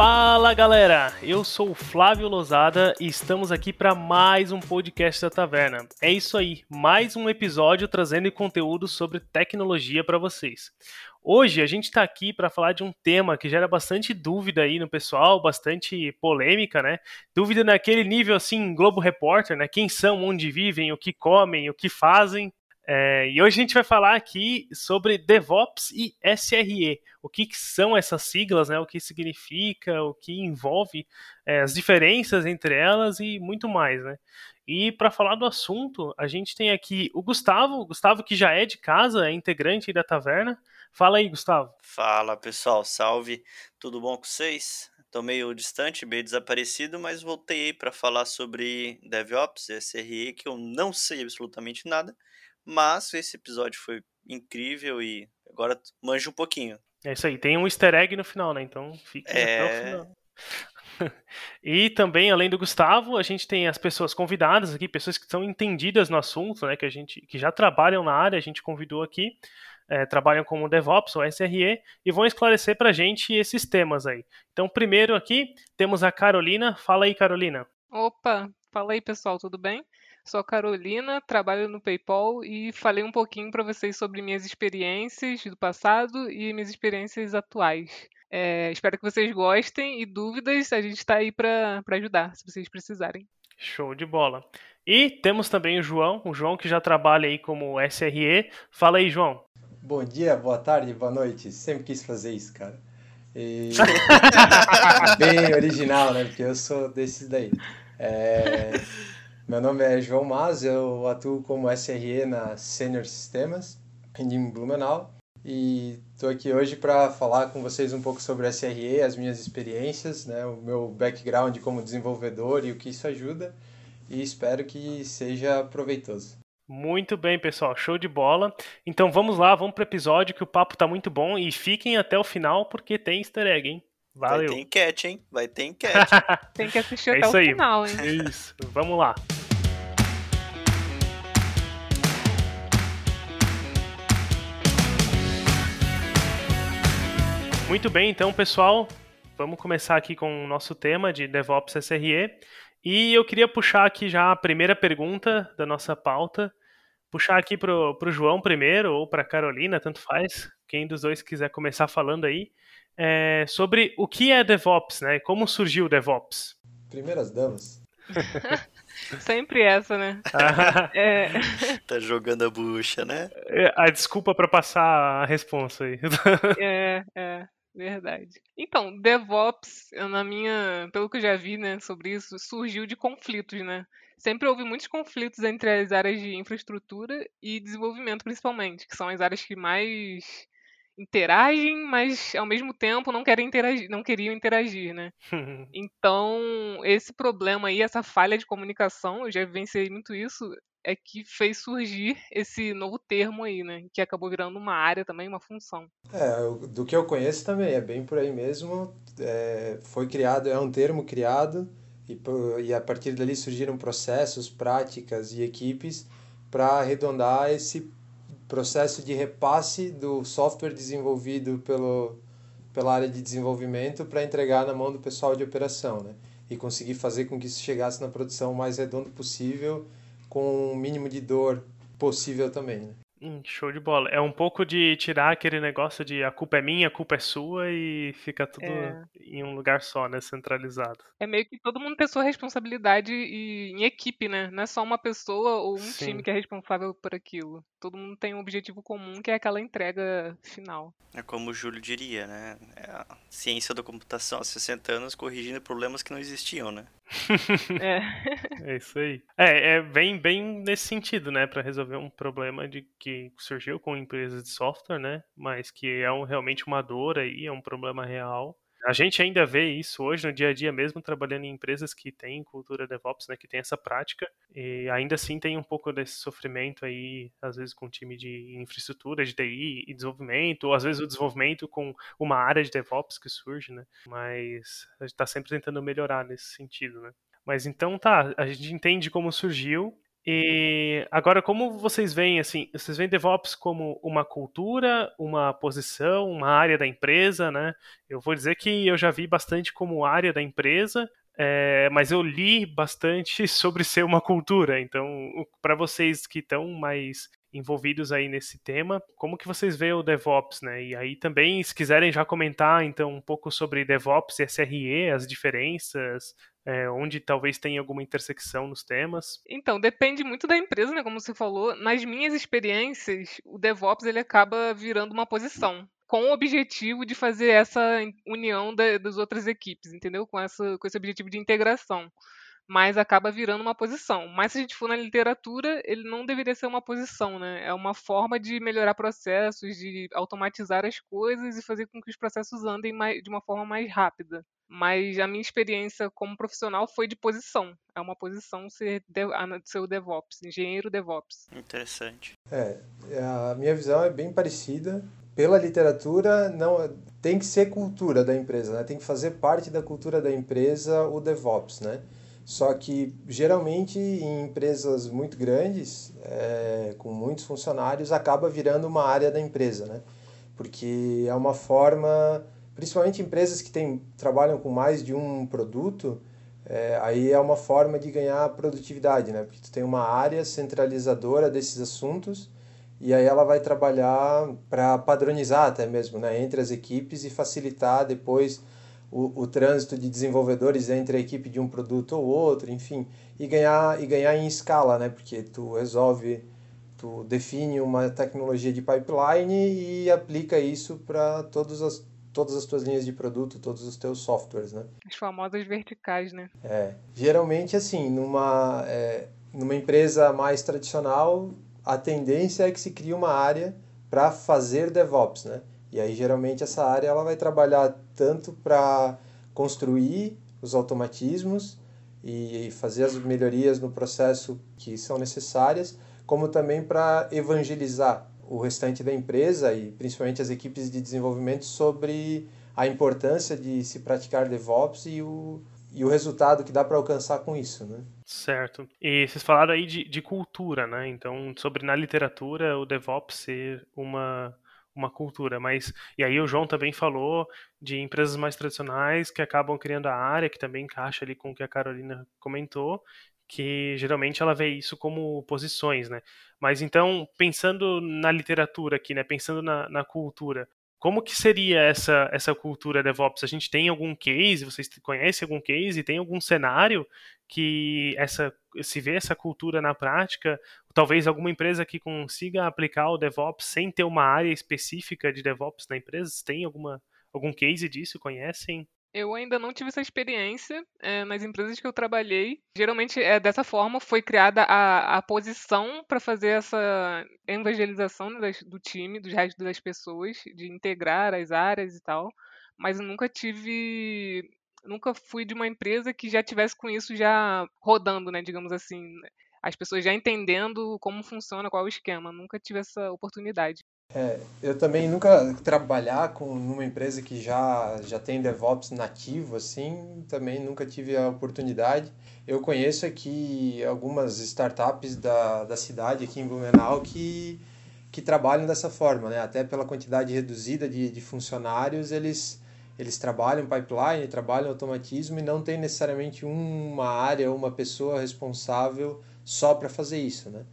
Fala galera, eu sou o Flávio Lozada e estamos aqui para mais um podcast da Taverna. É isso aí, mais um episódio trazendo conteúdo sobre tecnologia para vocês. Hoje a gente está aqui para falar de um tema que gera bastante dúvida aí no pessoal, bastante polêmica, né? Dúvida naquele nível assim, Globo Repórter, né? Quem são, onde vivem, o que comem, o que fazem. É, e hoje a gente vai falar aqui sobre DevOps e SRE. O que, que são essas siglas, né? O que significa, o que envolve é, as diferenças entre elas e muito mais, né? E para falar do assunto, a gente tem aqui o Gustavo, Gustavo que já é de casa, é integrante da taverna. Fala aí, Gustavo. Fala pessoal, salve, tudo bom com vocês? Tô meio distante, meio desaparecido, mas voltei para falar sobre DevOps, SRE, que eu não sei absolutamente nada mas esse episódio foi incrível e agora manjo um pouquinho. É isso aí, tem um easter egg no final, né? Então fique é... até o é. final. e também, além do Gustavo, a gente tem as pessoas convidadas aqui, pessoas que estão entendidas no assunto, né? Que a gente que já trabalham na área, a gente convidou aqui. É, trabalham como DevOps ou SRE e vão esclarecer para a gente esses temas aí. Então, primeiro aqui temos a Carolina. Fala aí, Carolina. Opa, fala aí, pessoal, tudo bem? Sou a Carolina, trabalho no PayPal e falei um pouquinho para vocês sobre minhas experiências do passado e minhas experiências atuais. É, espero que vocês gostem e dúvidas, a gente está aí para ajudar, se vocês precisarem. Show de bola. E temos também o João, o João que já trabalha aí como SRE. Fala aí, João. Bom dia, boa tarde, boa noite. Sempre quis fazer isso, cara. E... Bem original, né? Porque eu sou desses daí. É... Meu nome é João Mas, eu atuo como SRE na Senior Sistemas em Blumenau e estou aqui hoje para falar com vocês um pouco sobre SRE, as minhas experiências, né, o meu background como desenvolvedor e o que isso ajuda e espero que seja proveitoso. Muito bem, pessoal, show de bola. Então vamos lá, vamos para o episódio que o papo está muito bom e fiquem até o final porque tem easter egg, hein? Valeu. Vai ter enquete, hein? Vai ter enquete. tem que assistir é até o aí. final, hein? Isso, vamos lá. Muito bem, então, pessoal, vamos começar aqui com o nosso tema de DevOps SRE. E eu queria puxar aqui já a primeira pergunta da nossa pauta. Puxar aqui para o João primeiro, ou para a Carolina, tanto faz. Quem dos dois quiser começar falando aí. É, sobre o que é DevOps, né? Como surgiu o DevOps? Primeiras damas. Sempre essa, né? é... Tá jogando a bucha, né? É, a desculpa para passar a resposta aí. é, é. Verdade. Então, DevOps, na minha, pelo que eu já vi, né, sobre isso, surgiu de conflitos, né? Sempre houve muitos conflitos entre as áreas de infraestrutura e desenvolvimento, principalmente, que são as áreas que mais interagem, mas ao mesmo tempo não querem interagir, não queriam interagir, né? então, esse problema aí, essa falha de comunicação, eu já vivenciei muito isso, é que fez surgir esse novo termo aí, né? Que acabou virando uma área também, uma função. É, do que eu conheço também, é bem por aí mesmo. É, foi criado, é um termo criado e, e a partir dali surgiram processos, práticas e equipes para arredondar esse processo de repasse do software desenvolvido pelo, pela área de desenvolvimento para entregar na mão do pessoal de operação, né? E conseguir fazer com que isso chegasse na produção o mais redondo possível com o mínimo de dor possível também, né? Hum, show de bola. É um pouco de tirar aquele negócio de a culpa é minha, a culpa é sua e fica tudo é. em um lugar só, né? Centralizado. É meio que todo mundo tem sua responsabilidade e, em equipe, né? Não é só uma pessoa ou um Sim. time que é responsável por aquilo. Todo mundo tem um objetivo comum que é aquela entrega final. É como o Júlio diria, né? É a ciência da computação há 60 anos corrigindo problemas que não existiam, né? é. é isso aí. É, é bem, bem nesse sentido, né? Para resolver um problema de que surgiu com empresas de software, né? Mas que é um, realmente uma dor aí, é um problema real. A gente ainda vê isso hoje no dia a dia mesmo, trabalhando em empresas que têm cultura DevOps, né, que tem essa prática, e ainda assim tem um pouco desse sofrimento aí, às vezes com time de infraestrutura, de TI e desenvolvimento, ou às vezes o desenvolvimento com uma área de DevOps que surge, né, mas a gente está sempre tentando melhorar nesse sentido, né. Mas então tá, a gente entende como surgiu, E agora, como vocês veem, assim, vocês veem DevOps como uma cultura, uma posição, uma área da empresa, né? Eu vou dizer que eu já vi bastante como área da empresa, é, mas eu li bastante sobre ser uma cultura. Então, para vocês que estão mais envolvidos aí nesse tema, como que vocês veem o DevOps, né? E aí também, se quiserem já comentar então um pouco sobre DevOps e SRE, as diferenças, é, onde talvez tenha alguma intersecção nos temas? Então, depende muito da empresa, né? Como você falou. Nas minhas experiências, o DevOps ele acaba virando uma posição com o objetivo de fazer essa união da, das outras equipes, entendeu? Com, essa, com esse objetivo de integração. Mas acaba virando uma posição. Mas se a gente for na literatura, ele não deveria ser uma posição, né? É uma forma de melhorar processos, de automatizar as coisas e fazer com que os processos andem mais, de uma forma mais rápida. Mas a minha experiência como profissional foi de posição. É uma posição ser, de, ser o DevOps, engenheiro DevOps. Interessante. É, a minha visão é bem parecida pela literatura, não tem que ser cultura da empresa, né? Tem que fazer parte da cultura da empresa o DevOps, né? Só que geralmente em empresas muito grandes, é, com muitos funcionários, acaba virando uma área da empresa, né? Porque é uma forma, principalmente empresas que tem, trabalham com mais de um produto, é, aí é uma forma de ganhar produtividade, né? Porque tu tem uma área centralizadora desses assuntos e aí ela vai trabalhar para padronizar até mesmo né, entre as equipes e facilitar depois o, o trânsito de desenvolvedores entre a equipe de um produto ou outro, enfim, e ganhar, e ganhar em escala, né, porque tu resolve, tu define uma tecnologia de pipeline e aplica isso para todas as, todas as tuas linhas de produto, todos os teus softwares, né? As famosas verticais, né? É, geralmente assim, numa, é, numa empresa mais tradicional, a tendência é que se crie uma área para fazer DevOps, né? E aí geralmente essa área ela vai trabalhar tanto para construir os automatismos e fazer as melhorias no processo que são necessárias, como também para evangelizar o restante da empresa e principalmente as equipes de desenvolvimento sobre a importância de se praticar DevOps e o, e o resultado que dá para alcançar com isso, né? Certo. E vocês falaram aí de, de cultura, né? Então, sobre na literatura o DevOps ser uma uma cultura, mas e aí o João também falou de empresas mais tradicionais que acabam criando a área, que também encaixa ali com o que a Carolina comentou, que geralmente ela vê isso como posições, né? Mas então, pensando na literatura aqui, né? Pensando na, na cultura, como que seria essa, essa cultura DevOps? A gente tem algum case, vocês conhecem algum case, tem algum cenário que essa se vê essa cultura na prática? Talvez alguma empresa que consiga aplicar o DevOps sem ter uma área específica de DevOps na empresa? Tem alguma algum case disso? Conhecem? Eu ainda não tive essa experiência é, nas empresas que eu trabalhei. Geralmente, é dessa forma, foi criada a, a posição para fazer essa evangelização né, do time, dos restos das pessoas, de integrar as áreas e tal. Mas eu nunca tive. Nunca fui de uma empresa que já tivesse com isso já rodando, né? Digamos assim. As pessoas já entendendo como funciona, qual é o esquema. Nunca tive essa oportunidade. É, eu também nunca trabalhar com numa empresa que já já tem DevOps nativo assim, também nunca tive a oportunidade. Eu conheço aqui algumas startups da, da cidade aqui em Blumenau que que trabalham dessa forma, né? Até pela quantidade reduzida de, de funcionários, eles eles trabalham pipeline, trabalham automatismo e não tem necessariamente uma área ou uma pessoa responsável só para fazer isso, né?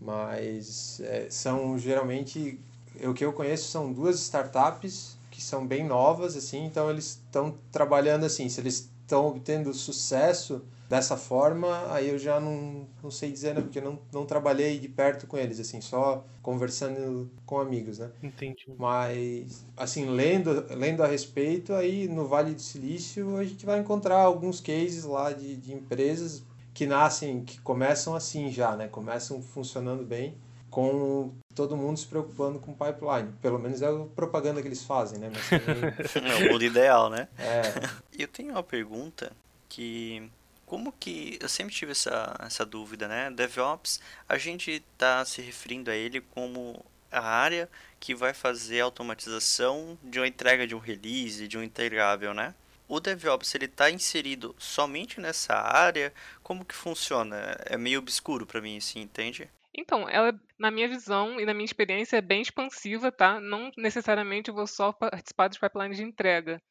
Mas é, são geralmente o que eu conheço são duas startups que são bem novas, assim, então eles estão trabalhando assim, se eles estão obtendo sucesso dessa forma, aí eu já não, não sei dizer, né, porque não, não trabalhei de perto com eles, assim, só conversando com amigos, né? Entendi. Mas, assim, lendo, lendo a respeito, aí no Vale do Silício a gente vai encontrar alguns cases lá de, de empresas que nascem, que começam assim já, né? Começam funcionando bem com todo mundo se preocupando com pipeline. Pelo menos é a propaganda que eles fazem, né? Mas também... é o mundo ideal, né? É. Eu tenho uma pergunta que como que eu sempre tive essa, essa dúvida, né? DevOps, a gente está se referindo a ele como a área que vai fazer a automatização de uma entrega de um release, de um entregável, né? o DevOps ele está inserido somente nessa área? Como que funciona? É meio obscuro para mim, assim, entende? Então, ela, na minha visão e na minha experiência, é bem expansiva, tá? Não necessariamente vou só participar dos pipelines de entrega.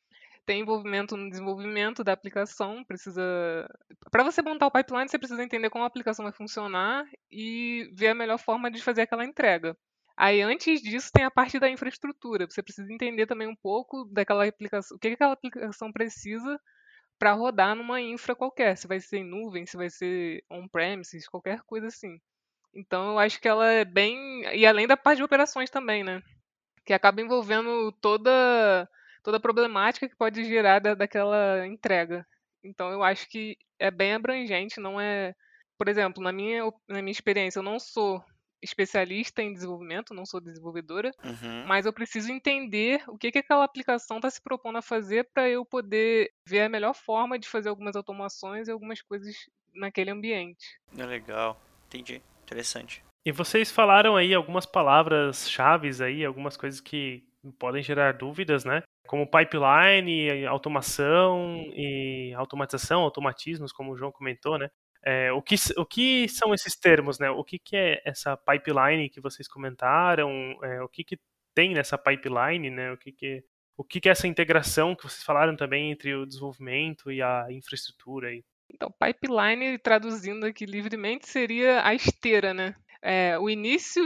Tem envolvimento no desenvolvimento da aplicação, precisa... Para você montar o pipeline, você precisa entender como a aplicação vai funcionar e ver a melhor forma de fazer aquela entrega. Aí, antes disso, tem a parte da infraestrutura. Você precisa entender também um pouco daquela aplicação, o que aquela aplicação precisa para rodar numa infra qualquer. Se vai ser em nuvem, se vai ser on-premises, qualquer coisa assim. Então, eu acho que ela é bem. E além da parte de operações também, né? Que acaba envolvendo toda, toda a problemática que pode gerar da, daquela entrega. Então, eu acho que é bem abrangente, não é. Por exemplo, na minha, na minha experiência, eu não sou especialista em desenvolvimento, não sou desenvolvedora, Uhum. mas eu preciso entender o que, que aquela aplicação está se propondo a fazer para eu poder ver a melhor forma de fazer algumas automações e algumas coisas naquele ambiente. É legal, entendi. Interessante. E vocês falaram aí algumas palavras chaves aí, algumas coisas que podem gerar dúvidas, né? Como pipeline, automação e automatização, automatismos, como o João comentou, né? É, o, que, o que são esses termos, né? O que, que é essa pipeline que vocês comentaram? É, o que, que tem nessa pipeline, né? O que, que, o que, que é essa integração que vocês falaram também entre o desenvolvimento e a infraestrutura aí? Então, pipeline, traduzindo aqui livremente, seria a esteira, né? É, o início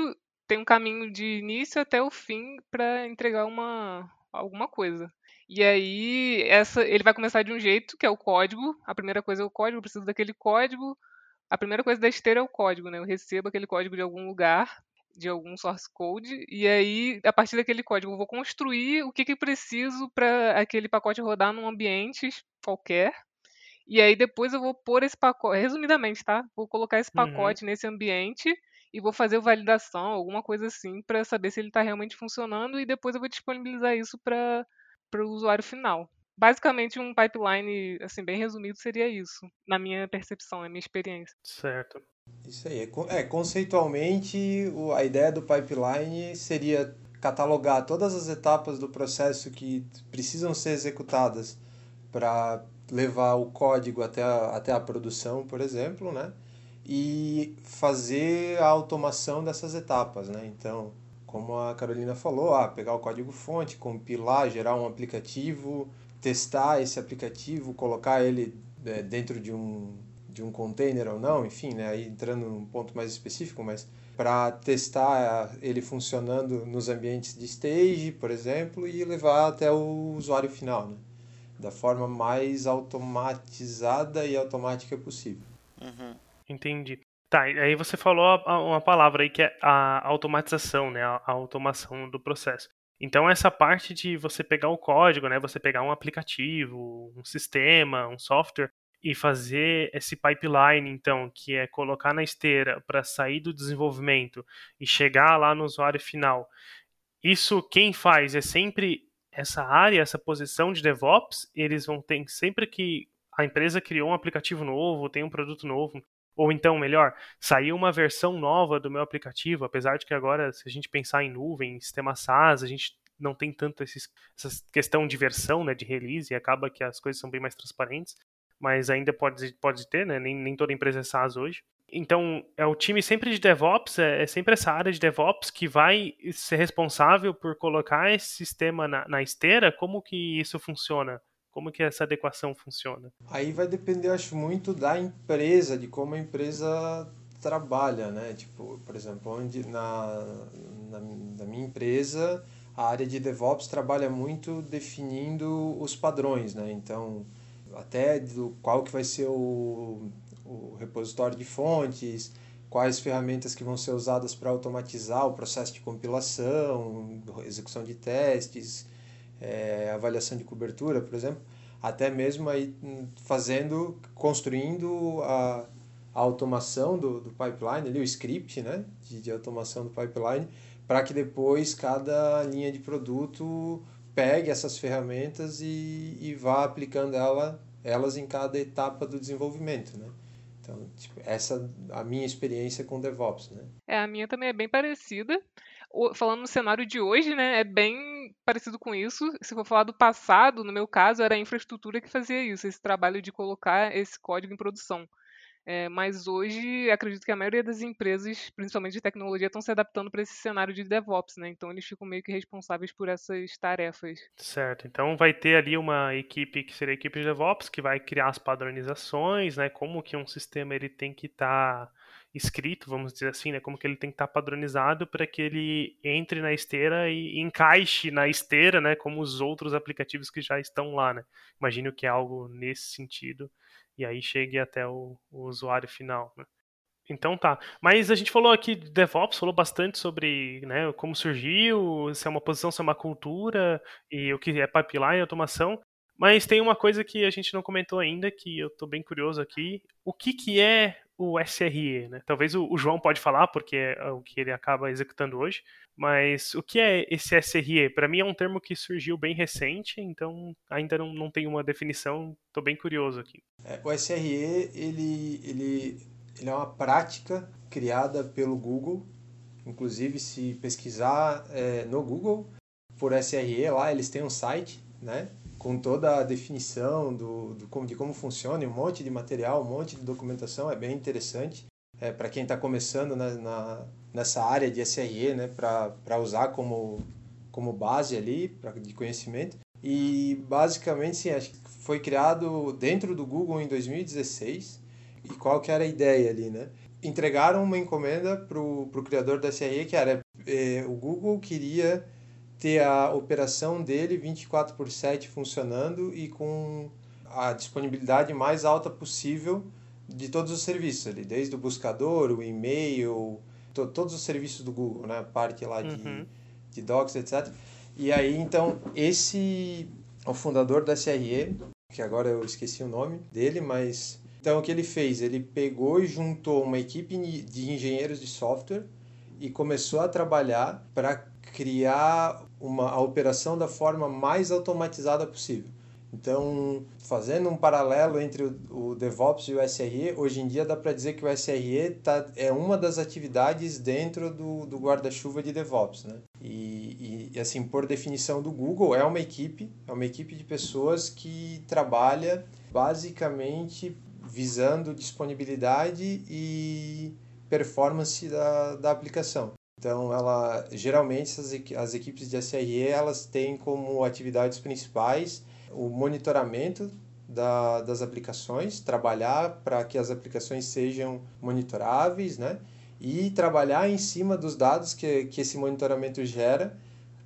tem um caminho de início até o fim para entregar uma, alguma coisa. E aí, essa, ele vai começar de um jeito, que é o código. A primeira coisa é o código, eu preciso daquele código. A primeira coisa da esteira é o código, né? Eu recebo aquele código de algum lugar, de algum source code, e aí, a partir daquele código, eu vou construir o que, que preciso para aquele pacote rodar num ambiente qualquer. E aí depois eu vou pôr esse pacote, resumidamente, tá? Vou colocar esse Uhum. pacote nesse ambiente e vou fazer validação, alguma coisa assim, para saber se ele está realmente funcionando e depois eu vou disponibilizar isso para o usuário final. Basicamente, um pipeline, assim, bem resumido, seria isso, na minha percepção, na minha experiência. Certo. Isso aí. É, é, conceitualmente, o- a ideia do pipeline seria catalogar todas as etapas do processo que precisam ser executadas para levar o código até a, até a produção, por exemplo, né? E fazer a automação dessas etapas, né? Então, como a Carolina falou, ah, pegar o código fonte, compilar, gerar um aplicativo, testar esse aplicativo, colocar ele é, dentro de um, de um container ou não, enfim, né? Aí entrando num ponto mais específico, mas para testar ele funcionando nos ambientes de stage, por exemplo, e levar até o usuário final, né? Da forma mais automatizada e automática possível. Uhum. Entendi. Tá, aí você falou uma palavra aí que é a automatização, né? A automação do processo. Então essa parte de você pegar o código, né? Você pegar um aplicativo, um sistema, um software e fazer esse pipeline, então, que é colocar na esteira para sair do desenvolvimento e chegar lá no usuário final. Isso quem faz é sempre essa área, essa posição de DevOps, eles vão ter sempre que a empresa criou um aplicativo novo, tem um produto novo, ou então, melhor, saiu uma versão nova do meu aplicativo, apesar de que agora, se a gente pensar em nuvem, em sistema SaaS, a gente não tem tanto esses, essa questão de versão, né, de release, e acaba que as coisas são bem mais transparentes, mas ainda pode, pode ter, né, nem, nem toda empresa é SaaS hoje. Então, é o time sempre de DevOps, é, é sempre essa área de DevOps que vai ser responsável por colocar esse sistema na, na esteira. Como que isso funciona? Como que essa adequação funciona? Aí vai depender, acho, muito da empresa, de como a empresa trabalha, né? Tipo, por exemplo, onde na, na, na minha empresa a área de DevOps trabalha muito definindo os padrões, né? Então, até do qual que vai ser o, o repositório de fontes, quais ferramentas que vão ser usadas para automatizar o processo de compilação, execução de testes, é, avaliação de cobertura, por exemplo, até mesmo aí fazendo, construindo a, a automação do, do pipeline, ali, o script né, de, de automação do pipeline, para que depois cada linha de produto pegue essas ferramentas e, e vá aplicando ela, elas em cada etapa do desenvolvimento, né? Então, tipo, essa a minha experiência com DevOps, né? É, a minha também é bem parecida. O- falando no cenário de hoje, né, é bem parecido com isso. Se for falar do passado, no meu caso, era a infraestrutura que fazia isso, esse trabalho de colocar esse código em produção. É, mas hoje acredito que a maioria das empresas, principalmente de tecnologia, estão se adaptando para esse cenário de DevOps, né? Então eles ficam meio que responsáveis por essas tarefas. Certo. Então vai ter ali uma equipe que seria a equipe de DevOps que vai criar as padronizações, né? Como que um sistema ele tem que estar tá escrito, vamos dizer assim, né? Como que ele tem que estar tá padronizado para que ele entre na esteira e encaixe na esteira, né? Como os outros aplicativos que já estão lá, né? Imagino que é algo nesse sentido e aí chegue até o, o usuário final, né? Então tá. Mas a gente falou aqui de DevOps, falou bastante sobre né, como surgiu, se é uma posição, se é uma cultura, e o que é pipeline automação. Mas tem uma coisa que a gente não comentou ainda, que eu estou bem curioso aqui. O que, que é o SRE, né? Talvez o, o, João pode falar, porque é o que ele acaba executando hoje, mas o que é esse SRE? Para mim é um termo que surgiu bem recente, então ainda não, não tem uma definição, estou bem curioso aqui. É, o SRE, ele, ele, ele é uma prática criada pelo Google, inclusive se pesquisar é, no Google por SRE, lá eles têm um site, né? Com toda a definição do, do de como funciona, um monte de material, um monte de documentação, é bem interessante. É, para quem está começando na, na, nessa área de SRE, né, para usar como, como base ali pra, de conhecimento. E basicamente, sim, acho que foi criado dentro do Google em 2016. E qual que era a ideia ali, né? Entregaram uma encomenda para o criador da SRE, que era é, o Google queria ter a operação dele 24 por 7 funcionando e com a disponibilidade mais alta possível de todos os serviços ali, desde o buscador, o e-mail, to, todos os serviços do Google, né? A parte lá de, uhum. de docs, etc. E aí, então, esse o fundador da SRE, que agora eu esqueci o nome dele, mas então o que ele fez? Ele pegou e juntou uma equipe de engenheiros de software e começou a trabalhar para criar uma, a operação da forma mais automatizada possível. Então, fazendo um paralelo entre o, o DevOps e o SRE, hoje em dia dá para dizer que o SRE tá, é uma das atividades dentro do, do guarda-chuva de DevOps. Né? E, e, assim, por definição do Google, é uma equipe, é uma equipe de pessoas que trabalha basicamente visando disponibilidade e performance da, da aplicação. Então, ela geralmente as, equipes de SRE elas têm como atividades principais o monitoramento da, das aplicações, trabalhar para que as aplicações sejam monitoráveis, né? E trabalhar em cima dos dados que, que esse monitoramento gera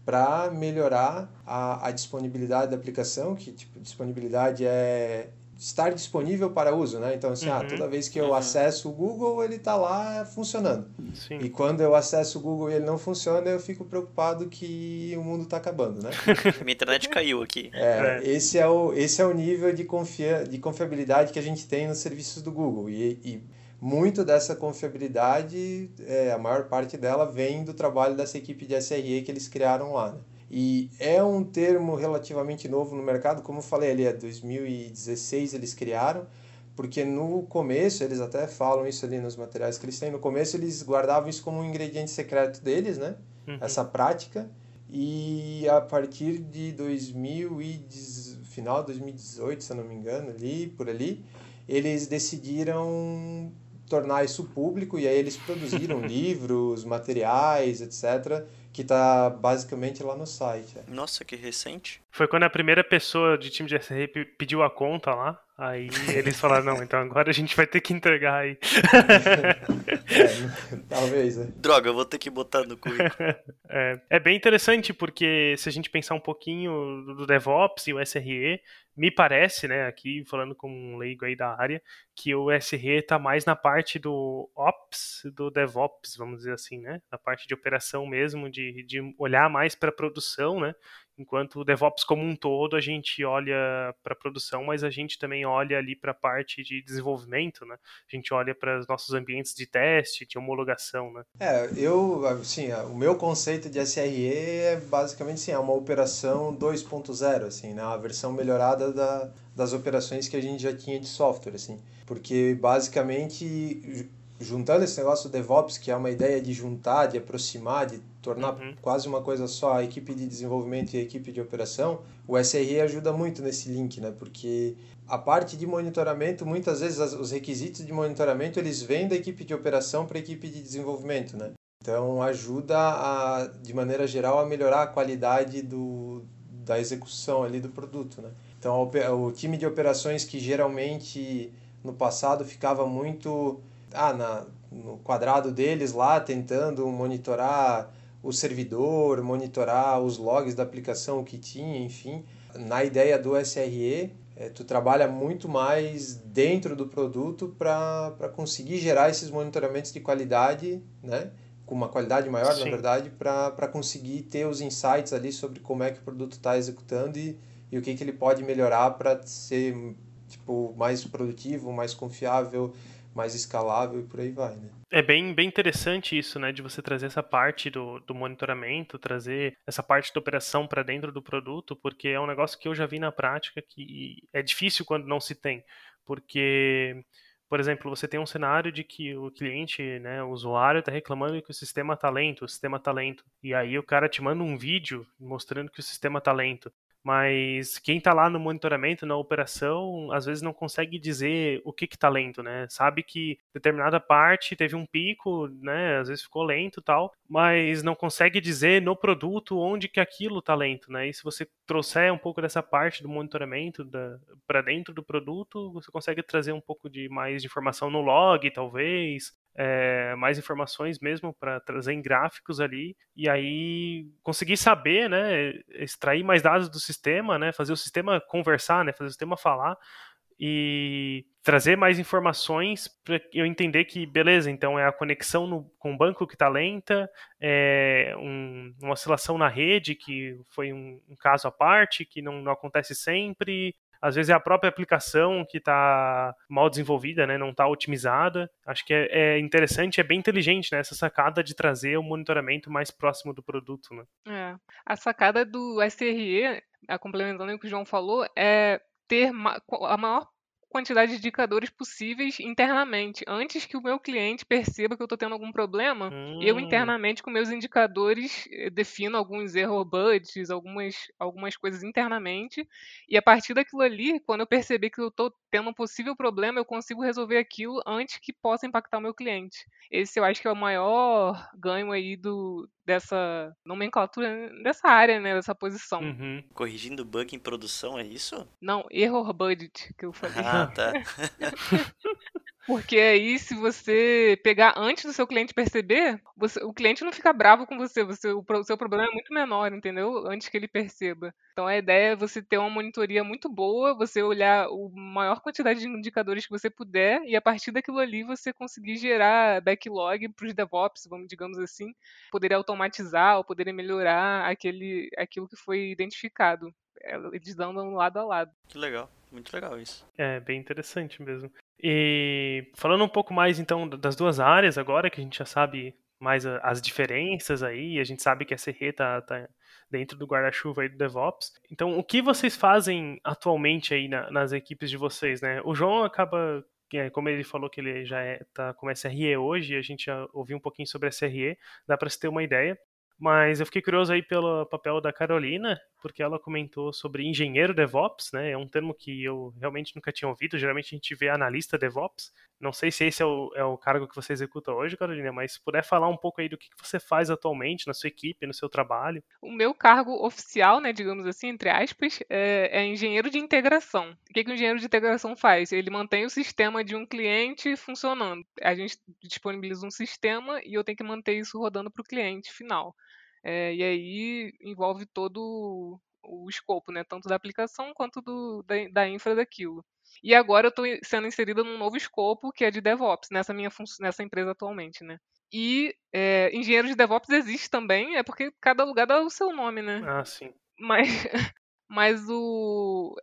para melhorar a, a disponibilidade da aplicação, que tipo, disponibilidade é estar disponível para uso, né? Então, assim, ah, uhum, ah, toda vez que eu uhum. acesso o Google, ele está lá funcionando. Sim. E quando eu acesso o Google e ele não funciona, eu fico preocupado que o mundo está acabando, né? Minha internet caiu aqui. É, é, Esse, é o, esse é o nível de, confia, de confiabilidade que a gente tem nos serviços do Google. E, e muito dessa confiabilidade, é, a maior parte dela vem do trabalho dessa equipe de SRE que eles criaram lá, né? E é um termo relativamente novo no mercado, como eu falei ali, é 2016 eles criaram, porque no começo, eles até falam isso ali nos materiais que eles têm, no começo eles guardavam isso como um ingrediente secreto deles, né? Uhum. Essa prática. E a partir de 2000 e final de 2018, se eu não me engano, ali, por ali, eles decidiram tornar isso público e aí eles produziram livros, materiais, etc que está basicamente lá no site. É. Nossa, que recente. Foi quando a primeira pessoa de time de SR pediu a conta lá. Aí eles falaram, não, então agora a gente vai ter que entregar aí. é, talvez, né? Droga, eu vou ter que botar no currículo. É, é bem interessante, porque se a gente pensar um pouquinho do DevOps e o SRE, me parece, né, aqui falando com um leigo aí da área, que o SRE está mais na parte do Ops, do DevOps, vamos dizer assim, né? Na parte de operação mesmo, de, de olhar mais para a produção, né? Enquanto o DevOps como um todo, a gente olha para a produção, mas a gente também olha ali para a parte de desenvolvimento, né? A gente olha para os nossos ambientes de teste, de homologação, né? É, eu, assim, o meu conceito de SRE é basicamente, assim, é uma operação 2.0, assim, né? A versão melhorada da, das operações que a gente já tinha de software, assim. Porque, basicamente, juntando esse negócio do DevOps, que é uma ideia de juntar, de aproximar, de tornar Uhum. quase uma coisa só a equipe de desenvolvimento e a equipe de operação, o SRE ajuda muito nesse link, né? Porque a parte de monitoramento, muitas vezes as- os requisitos de monitoramento, eles vêm da equipe de operação para a equipe de desenvolvimento, né? Então ajuda a, de maneira geral a melhorar a qualidade do, da execução ali do produto, né? Então o time de operações que geralmente no passado ficava muito ah, na, no quadrado deles lá tentando monitorar o servidor, monitorar os logs da aplicação o que tinha, enfim. Na ideia do SRE, eh, tu trabalha muito mais dentro do produto para conseguir gerar esses monitoramentos de qualidade, né? com uma qualidade maior, Sim. na verdade, para conseguir ter os insights ali sobre como é que o produto está executando e, e o que, que ele pode melhorar para ser tipo, mais produtivo, mais confiável, mais escalável e por aí vai, né? É bem, bem interessante isso, né? De você trazer essa parte do, do monitoramento, trazer essa parte da operação para dentro do produto, porque é um negócio que eu já vi na prática que é difícil quando não se tem. Porque, por exemplo, você tem um cenário de que o cliente, né, o usuário está reclamando que o sistema está lento, o sistema está lento. E aí o cara te manda um vídeo mostrando que o sistema está lento mas quem está lá no monitoramento, na operação, às vezes não consegue dizer o que está lento, né? Sabe que determinada parte teve um pico, né? Às vezes ficou lento e tal, mas não consegue dizer no produto onde que aquilo está lento, né? E se você trouxer um pouco dessa parte do monitoramento para dentro do produto, você consegue trazer um pouco de mais de informação no log, talvez, é, mais informações mesmo para trazer em gráficos ali e aí conseguir saber, né, extrair mais dados do sistema, né, fazer o sistema conversar, né, fazer o sistema falar e trazer mais informações para eu entender que beleza, então é a conexão no, com o banco que está lenta, é um, uma oscilação na rede que foi um, um caso à parte que não, não acontece sempre, às vezes é a própria aplicação que está mal desenvolvida, né, não está otimizada. Acho que é, é, interessante, é bem inteligente né, essa sacada de trazer o monitoramento mais próximo do produto. Né? É. A sacada do SRE, complementando o que o João falou, é ter a maior quantidade de indicadores possíveis internamente. Antes que o meu cliente perceba que eu estou tendo algum problema, hum. eu internamente com meus indicadores eh, defino alguns error budgets, algumas, algumas coisas internamente, e a partir daquilo ali, quando eu perceber que eu estou tendo um possível problema, eu consigo resolver aquilo antes que possa impactar o meu cliente. Esse eu acho que é o maior ganho aí do, dessa nomenclatura, dessa área, né, dessa posição. Uhum. Corrigindo bug em produção, é isso? Não, error budget que eu falei. Ah, tá. Porque aí, se você pegar antes do seu cliente perceber, você, o cliente não fica bravo com você, você o, o, seu problema é muito menor, entendeu? Antes que ele perceba. Então a ideia é você ter uma monitoria muito boa, você olhar a maior quantidade de indicadores que você puder, e a partir daquilo ali você conseguir gerar backlog para os DevOps, vamos digamos assim, poder automatizar ou poder melhorar aquele, aquilo que foi identificado. Eles andam lado a lado. Que legal, muito legal isso. É, bem interessante mesmo. E falando um pouco mais então das duas áreas agora, que a gente já sabe mais as diferenças aí, a gente sabe que a SRE tá, tá dentro do guarda-chuva aí do DevOps. Então, o que vocês fazem atualmente aí na, nas equipes de vocês, né? O João acaba como ele falou que ele já é, tá com SRE hoje, a gente já ouviu um pouquinho sobre SRE, dá para se ter uma ideia. Mas eu fiquei curioso aí pelo papel da Carolina, porque ela comentou sobre engenheiro DevOps, né? É um termo que eu realmente nunca tinha ouvido. Geralmente a gente vê analista DevOps. Não sei se esse é o, é o cargo que você executa hoje, Carolina, mas se puder falar um pouco aí do que você faz atualmente na sua equipe, no seu trabalho. O meu cargo oficial, né, digamos assim, entre aspas, é, é engenheiro de integração. O que, que o engenheiro de integração faz? Ele mantém o sistema de um cliente funcionando. A gente disponibiliza um sistema e eu tenho que manter isso rodando para o cliente final. É, e aí envolve todo o escopo, né? Tanto da aplicação quanto do, da, da infra daquilo. E agora eu estou sendo inserida num novo escopo que é de DevOps nessa minha nessa empresa atualmente, né? E é, engenheiro de DevOps existe também, é porque cada lugar dá o seu nome, né? Ah, sim. Mas, mas o,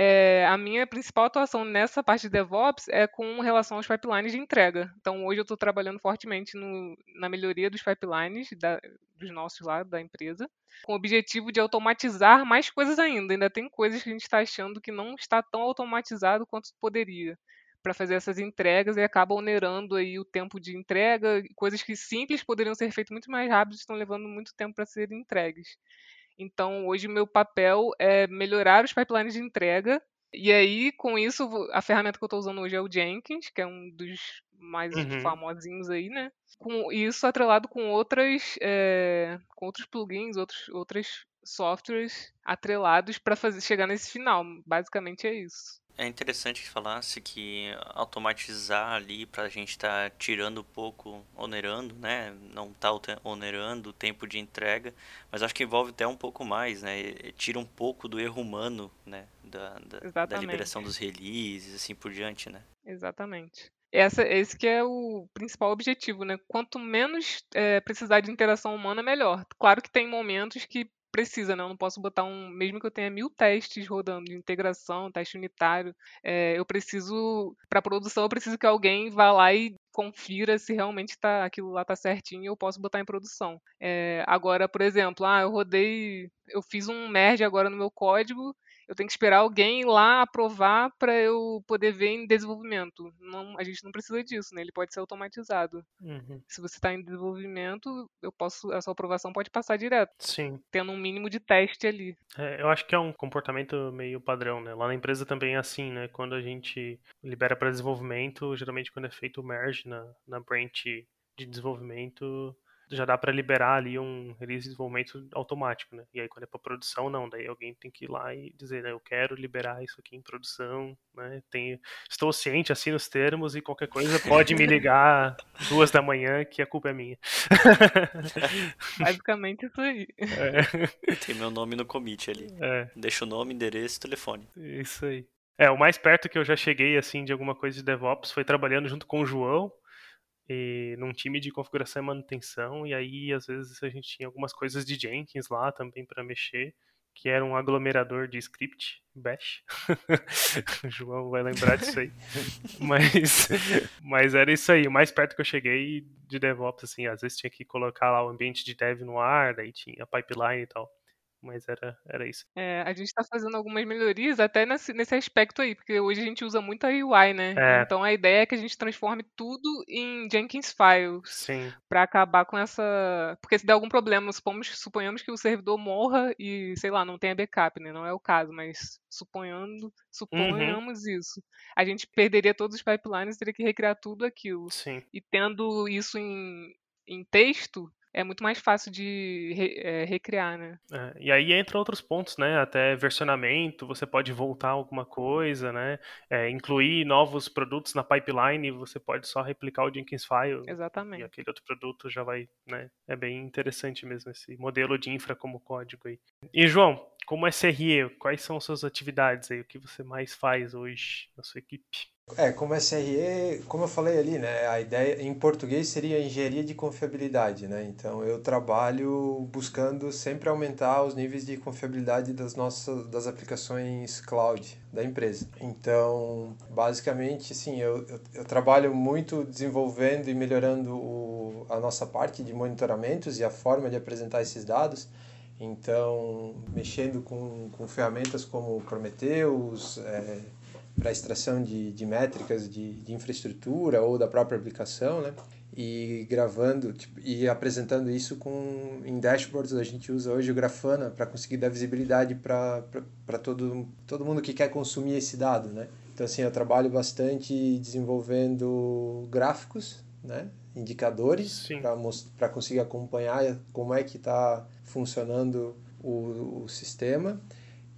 é, a minha principal atuação nessa parte de DevOps é com relação aos pipelines de entrega. Então, hoje eu estou trabalhando fortemente no, na melhoria dos pipelines da, dos nossos lá da empresa, com o objetivo de automatizar mais coisas ainda. Ainda tem coisas que a gente está achando que não está tão automatizado quanto poderia, para fazer essas entregas e acaba onerando aí o tempo de entrega, coisas que simples poderiam ser feitas muito mais rápido estão levando muito tempo para serem entregues. Então, hoje meu papel é melhorar os pipelines de entrega e aí, com isso, a ferramenta que eu estou usando hoje é o Jenkins, que é um dos mais uhum. famosinhos aí, né? Com isso atrelado com outras, é, com outros plugins, outros, outras softwares atrelados para fazer chegar nesse final. Basicamente é isso. É interessante que falasse que automatizar ali para a gente estar tá tirando um pouco, onerando, né? Não tá onerando o tempo de entrega, mas acho que envolve até um pouco mais, né? Tira um pouco do erro humano, né? Da, da, da liberação dos releases, assim por diante, né? Exatamente. Essa, esse que é o principal objetivo, né? Quanto menos é, precisar de interação humana, melhor. Claro que tem momentos que precisa, né? Eu não posso botar um. Mesmo que eu tenha mil testes rodando de integração, teste unitário, é, eu preciso. Para produção, eu preciso que alguém vá lá e confira se realmente tá, aquilo lá tá certinho e eu posso botar em produção. É, agora, por exemplo, ah, eu rodei. Eu fiz um merge agora no meu código eu tenho que esperar alguém lá aprovar para eu poder ver em desenvolvimento. Não, a gente não precisa disso, né? Ele pode ser automatizado. Uhum. Se você está em desenvolvimento, eu posso, a sua aprovação pode passar direto. Sim. Tendo um mínimo de teste ali. É, eu acho que é um comportamento meio padrão, né? Lá na empresa também é assim, né? Quando a gente libera para desenvolvimento, geralmente quando é feito o merge na, na branch de desenvolvimento, já dá para liberar ali um release de desenvolvimento automático, né? E aí quando é para produção, não, daí alguém tem que ir lá e dizer, né, eu quero liberar isso aqui em produção, né? Tenho, estou ciente assim nos termos e qualquer coisa pode me ligar duas da manhã que a culpa é minha. Basicamente isso aí. É. Tem meu nome no commit ali. É. Deixa o nome, endereço, telefone. Isso aí. É, o mais perto que eu já cheguei assim de alguma coisa de DevOps foi trabalhando junto com o João e, num time de configuração e manutenção, e aí às vezes a gente tinha algumas coisas de Jenkins lá também para mexer, que era um aglomerador de script, bash. o João vai lembrar disso aí. mas, mas era isso aí, o mais perto que eu cheguei de DevOps, assim, às vezes tinha que colocar lá o ambiente de dev no ar, daí tinha pipeline e tal mas era, era isso. É, a gente está fazendo algumas melhorias até nesse, nesse aspecto aí, porque hoje a gente usa muito a UI, né? É. Então a ideia é que a gente transforme tudo em Jenkins Files. Para acabar com essa. Porque se der algum problema, supomos, suponhamos que o servidor morra e, sei lá, não tenha backup, né? Não é o caso, mas suponhando, suponhamos uhum. isso. A gente perderia todos os pipelines e teria que recriar tudo aquilo. Sim. E tendo isso em, em texto, é muito mais fácil de re, é, recriar, né? É, e aí entra outros pontos, né? Até versionamento, você pode voltar alguma coisa, né? É, incluir novos produtos na pipeline, você pode só replicar o Jenkins file. Exatamente. E aquele outro produto já vai, né? É bem interessante mesmo esse modelo de infra como código aí. E João, como SRE, quais são suas atividades aí? O que você mais faz hoje na sua equipe? É, como SRE, como eu falei ali, né, a ideia em português seria engenharia de confiabilidade, né? Então eu trabalho buscando sempre aumentar os níveis de confiabilidade das nossas das aplicações cloud da empresa. Então, basicamente, sim, eu, eu, eu trabalho muito desenvolvendo e melhorando o, a nossa parte de monitoramentos e a forma de apresentar esses dados. Então, mexendo com, com ferramentas como Prometheus, é, para extração de, de métricas de, de infraestrutura ou da própria aplicação, né? E gravando tipo, e apresentando isso com em dashboards. A gente usa hoje o Grafana para conseguir dar visibilidade para todo, todo mundo que quer consumir esse dado, né? Então, assim, eu trabalho bastante desenvolvendo gráficos, né? indicadores para conseguir acompanhar como é que está funcionando o, o sistema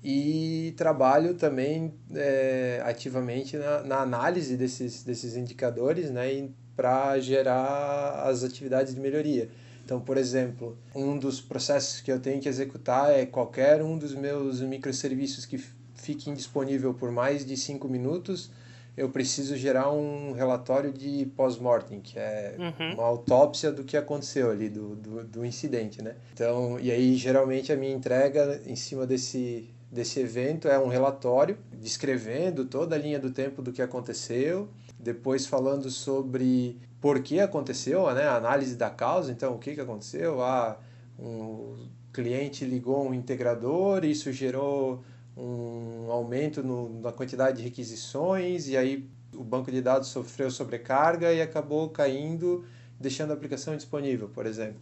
e trabalho também é, ativamente na, na, análise desses, desses indicadores né, para gerar as atividades de melhoria. Então, por exemplo, um dos processos que eu tenho que executar é qualquer um dos meus microserviços que fique indisponível por mais de cinco minutos, eu preciso gerar um relatório de pós-mortem, que é uhum. uma autópsia do que aconteceu ali, do, do, do incidente, né? Então, e aí geralmente a minha entrega em cima desse, desse evento é um relatório descrevendo toda a linha do tempo do que aconteceu, depois falando sobre por que aconteceu, né, a análise da causa, então o que, que aconteceu, ah, um cliente ligou um integrador, isso gerou um aumento no, na quantidade de requisições e aí o banco de dados sofreu sobrecarga e acabou caindo, deixando a aplicação disponível, por exemplo.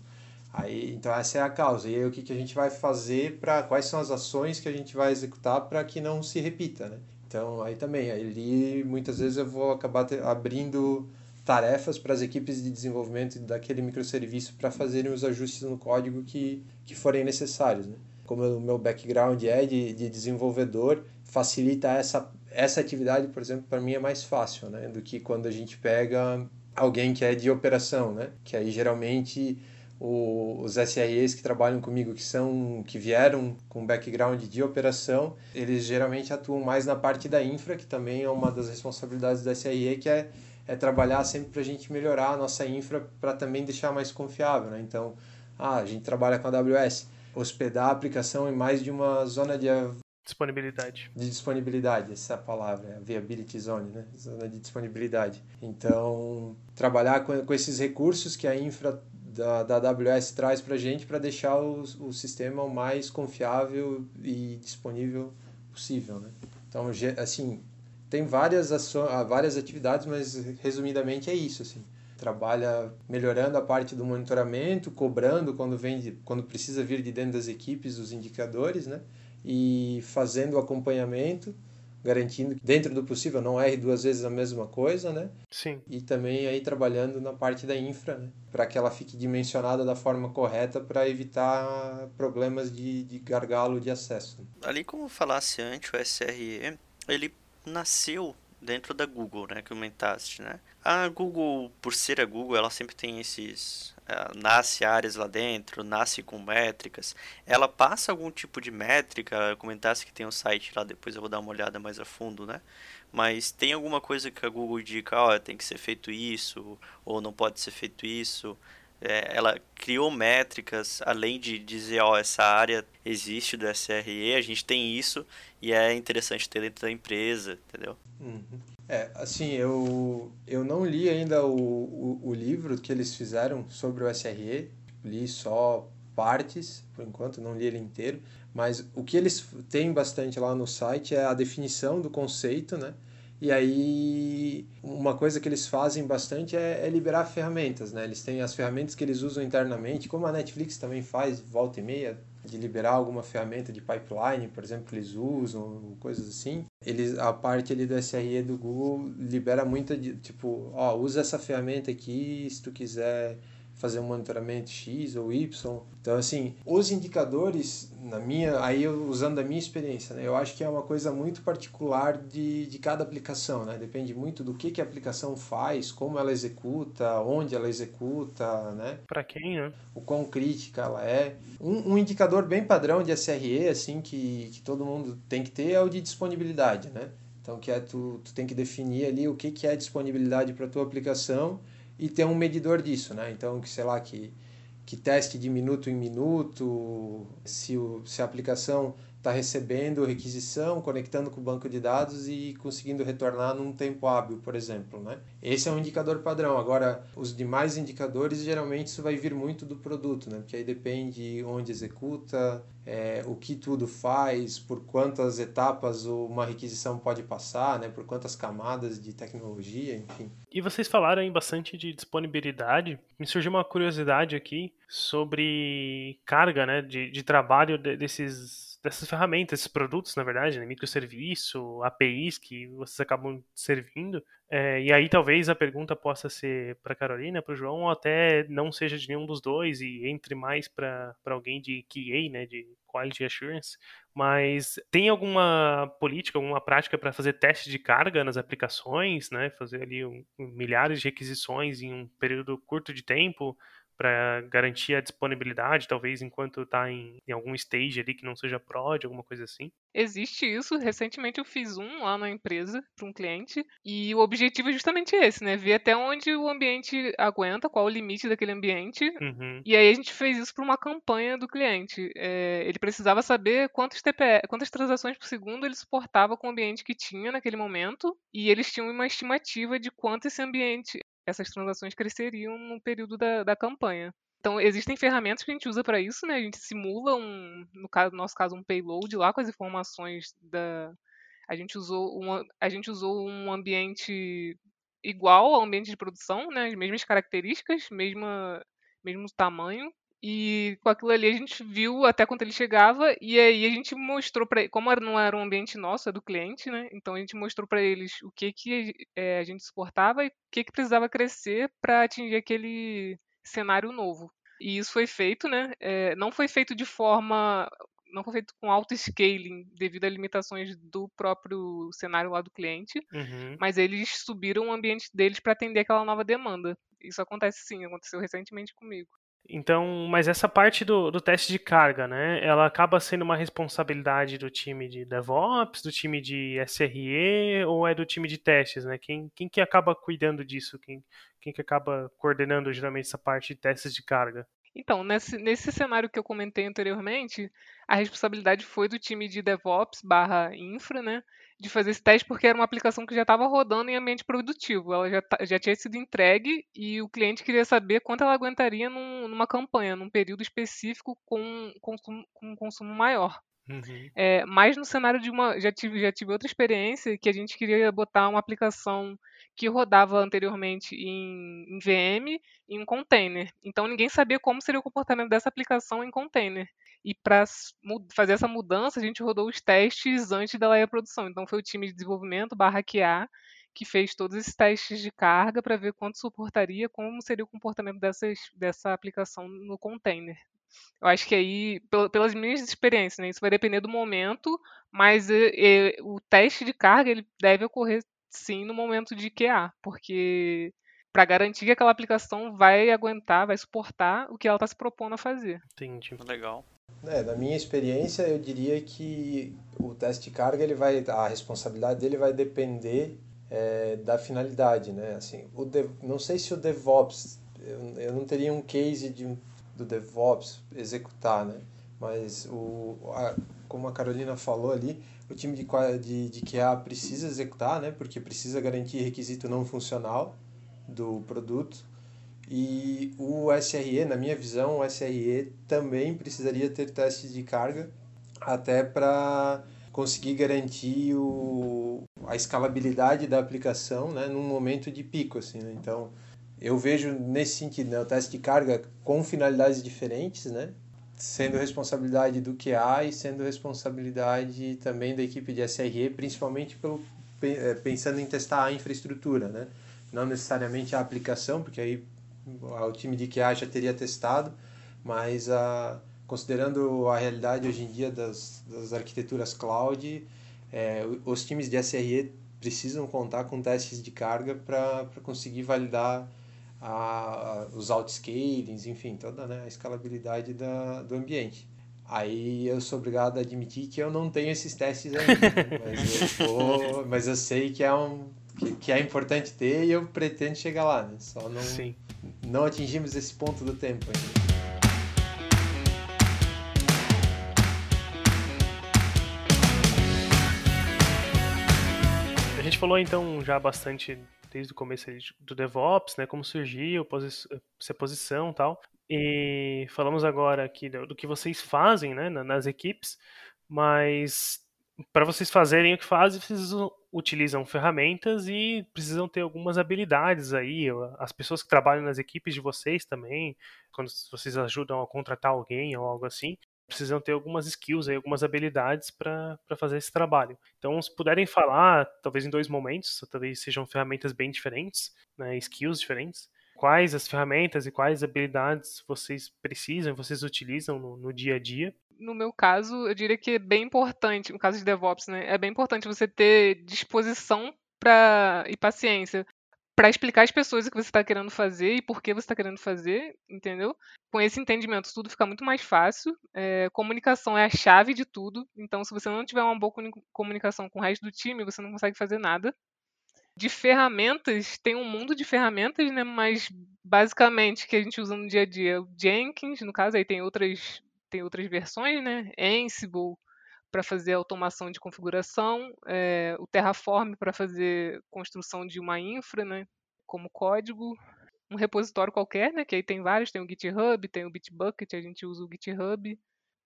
Aí, então essa é a causa. E aí o que, que a gente vai fazer para quais são as ações que a gente vai executar para que não se repita, né? Então aí também, ali muitas vezes eu vou acabar te, abrindo tarefas para as equipes de desenvolvimento daquele microserviço para fazerem os ajustes no código que, que forem necessários, né? Como o meu background é de, de desenvolvedor, facilita essa, essa atividade, por exemplo, para mim é mais fácil, né? Do que quando a gente pega alguém que é de operação, né? Que aí geralmente os SREs que trabalham comigo, que são que vieram com background de operação, eles geralmente atuam mais na parte da infra, que também é uma das responsabilidades da SRE, que é, é trabalhar sempre para a gente melhorar a nossa infra para também deixar mais confiável. Né? Então, ah, a gente trabalha com a AWS, hospedar a aplicação em mais de uma zona de disponibilidade. De disponibilidade, essa é palavra, a viability zone, né? Zona de disponibilidade. Então, trabalhar com, com esses recursos que a infra da, da AWS traz para a gente para deixar o, o sistema o mais confiável e disponível possível. Né? Então, assim, tem várias, ah, várias atividades, mas resumidamente é isso. Assim. Trabalha melhorando a parte do monitoramento, cobrando quando, vem de, quando precisa vir de dentro das equipes os indicadores, né? e fazendo o acompanhamento garantindo que dentro do possível não erre duas vezes a mesma coisa, né? Sim. E também aí trabalhando na parte da infra, né? Para que ela fique dimensionada da forma correta para evitar problemas de, de gargalo de acesso. Ali como falasse antes, o SRE, ele nasceu dentro da Google, né, que comentaste, né? A Google, por ser a Google, ela sempre tem esses uh, nasce áreas lá dentro, nasce com métricas. Ela passa algum tipo de métrica, comentasse que tem um site lá, depois eu vou dar uma olhada mais a fundo, né? Mas tem alguma coisa que a Google indica, ó, oh, tem que ser feito isso, ou não pode ser feito isso. É, ela criou métricas, além de dizer, ó, essa área existe do SRE, a gente tem isso e é interessante ter dentro da empresa, entendeu? Uhum. É, assim, eu, eu não li ainda o, o, o, livro que eles fizeram sobre o SRE, li só partes, por enquanto, não li ele inteiro, mas o que eles têm bastante lá no site é a definição do conceito, né? E aí, uma coisa que eles fazem bastante é, é, liberar ferramentas, né? Eles têm as ferramentas que eles usam internamente, como a Netflix também faz, volta e meia, de liberar alguma ferramenta de pipeline, por exemplo, que eles usam, coisas assim. Eles, a parte ali do SRE do Google libera muita, de, tipo, ó, usa essa ferramenta aqui se tu quiser fazer um monitoramento X ou Y. Então, assim, os indicadores, na minha, aí eu, usando a minha experiência, né, eu acho que é uma coisa muito particular de, de cada aplicação, né? Depende muito do que, que a aplicação faz, como ela executa, onde ela executa, né? Para quem, né? O quão crítica ela é. Um, um indicador bem padrão de SRE, assim, que, que todo mundo tem que ter é o de disponibilidade, né? Então, que é tu, tu tem que definir ali o que, que é disponibilidade para tua aplicação e ter um medidor disso, né? Então, que sei lá, que, que teste de minuto em minuto, se, o, se a aplicação está recebendo requisição, conectando com o banco de dados e conseguindo retornar num tempo hábil, por exemplo. Né? Esse é um indicador padrão. Agora, os demais indicadores, geralmente isso vai vir muito do produto, né? porque aí depende onde executa, é, o que tudo faz, por quantas etapas uma requisição pode passar, né? por quantas camadas de tecnologia, enfim. E vocês falaram aí bastante de disponibilidade. Me surgiu uma curiosidade aqui sobre carga né, de, de trabalho desses dessas ferramentas, esses produtos, na verdade, né? microserviço, APIs que vocês acabam servindo. É, e aí talvez a pergunta possa ser para Carolina, para o João, ou até não seja de nenhum dos dois e entre mais para alguém de QA, né, de Quality Assurance. Mas tem alguma política, alguma prática para fazer teste de carga nas aplicações, né? Fazer ali um, milhares de requisições em um período curto de tempo? Para garantir a disponibilidade, talvez enquanto está em, em, algum stage ali que não seja prod, alguma coisa assim? Existe isso. Recentemente eu fiz um lá na empresa para um cliente e o objetivo é justamente esse, né? Ver até onde o ambiente aguenta, qual o limite daquele ambiente. Uhum. E aí a gente fez isso para uma campanha do cliente. É, ele precisava saber quantos quantas transações por segundo ele suportava com o ambiente que tinha naquele momento e eles tinham uma estimativa de quanto esse ambiente essas transações cresceriam no período da, da campanha. Então, existem ferramentas que a gente usa para isso, né? A gente simula, um, no caso, nosso caso, um payload lá com as informações da. A gente usou um, a gente usou um ambiente igual ao ambiente de produção, né? As mesmas características, mesma, mesmo tamanho. E com aquilo ali a gente viu até quando ele chegava e aí a gente mostrou para como não era um ambiente nosso, é do cliente, né? Então a gente mostrou para eles o que que é, a gente suportava e o que que precisava crescer para atingir aquele cenário novo. E isso foi feito, né? É, não foi feito de forma não foi feito com auto scaling devido a limitações do próprio cenário lá do cliente, uhum. mas eles subiram o ambiente deles para atender aquela nova demanda. Isso acontece sim, aconteceu recentemente comigo. Então, mas essa parte do, do teste de carga, né? Ela acaba sendo uma responsabilidade do time de DevOps, do time de SRE ou é do time de testes, né? Quem, quem que acaba cuidando disso? Quem, quem que acaba coordenando geralmente essa parte de testes de carga? Então, nesse, nesse cenário que eu comentei anteriormente, a responsabilidade foi do time de DevOps barra infra, né? de fazer esse teste porque era uma aplicação que já estava rodando em ambiente produtivo. Ela já, já tinha sido entregue e o cliente queria saber quanto ela aguentaria num, numa campanha, num período específico com, com um consumo maior. Uhum. É, mas no cenário de uma. Já tive, já tive outra experiência que a gente queria botar uma aplicação que rodava anteriormente em, em VM em um container. Então ninguém sabia como seria o comportamento dessa aplicação em container. E para fazer essa mudança, a gente rodou os testes antes dela ir à produção. Então foi o time de desenvolvimento barra QA que fez todos esses testes de carga para ver quanto suportaria, como seria o comportamento dessas, dessa aplicação no container. Eu acho que aí, pelas minhas experiências, né, isso vai depender do momento, mas e, e, o teste de carga ele deve ocorrer sim no momento de QA, porque para garantir que aquela aplicação vai aguentar, vai suportar o que ela está se propondo a fazer. Entendi. Legal. É, na minha experiência, eu diria que o teste de carga, ele vai, a responsabilidade dele vai depender é, da finalidade, né? Assim, o dev, não sei se o DevOps, eu, eu não teria um case de, do DevOps executar, né? Mas o, a, como a Carolina falou ali, o time de, de, de QA precisa executar, né? Porque precisa garantir requisito não funcional do produto e o SRE, na minha visão, o SRE também precisaria ter testes de carga até para conseguir garantir o, a escalabilidade da aplicação né, num momento de pico. Assim, né? Então, eu vejo nesse sentido né, o teste de carga com finalidades diferentes, né, sendo responsabilidade do QA e sendo responsabilidade também da equipe de SRE, principalmente pelo, eh, pensando em testar a infraestrutura, né? não necessariamente a aplicação, porque aí o time de QA já teria testado, mas a, considerando a realidade hoje em dia das, das arquiteturas cloud, é, os times de SRE precisam contar com testes de carga para conseguir validar a, os outscalings, enfim, toda né, a escalabilidade da, do ambiente. Aí eu sou obrigado a admitir que eu não tenho esses testes ainda, né? mas, eu vou, mas eu sei que é, um, que, que, é importante ter e eu pretendo chegar lá, né? Só não, Sim não atingimos esse ponto do tempo ainda. A gente falou então já bastante desde o começo do DevOps, né, como surgiu, essa posição, tal. E falamos agora aqui do, que vocês fazem, né, nas equipes, mas para vocês fazerem o que fazem, vocês utilizam ferramentas e precisam ter algumas habilidades aí. As pessoas que trabalham nas equipes de vocês também, quando vocês ajudam a contratar alguém ou algo assim, precisam ter algumas skills aí, algumas habilidades para fazer esse trabalho. Então, se puderem falar, talvez em dois momentos, talvez sejam ferramentas bem diferentes, né, skills diferentes. Quais as ferramentas e quais habilidades vocês precisam, vocês utilizam no, no dia a dia no meu caso, eu diria que é bem importante, no caso de DevOps, né? É bem importante você ter disposição pra, e paciência para explicar às pessoas o que você está querendo fazer e por que você está querendo fazer, entendeu? Com esse entendimento, tudo fica muito mais fácil. É, comunicação é a chave de tudo. Então, se você não tiver uma boa comunicação com o resto do time, você não consegue fazer nada. De ferramentas, tem um mundo de ferramentas, né? Mas basicamente que a gente usa no dia a dia, o Jenkins, no caso, aí tem outras tem outras versões, né? Ansible para fazer automação de configuração, é, o Terraform para fazer construção de uma infra, né? Como código, um repositório qualquer, né? Que aí tem vários, tem o GitHub, tem o Bitbucket, a gente usa o GitHub.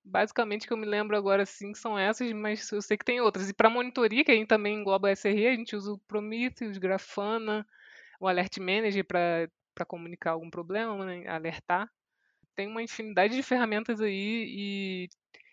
Basicamente, que eu me lembro agora sim são essas, mas eu sei que tem outras. E para monitoria, que a gente também engloba a SRE, a gente usa o Prometheus, Grafana, o Alert Manager para comunicar algum problema, né? alertar. Tem uma infinidade de ferramentas aí e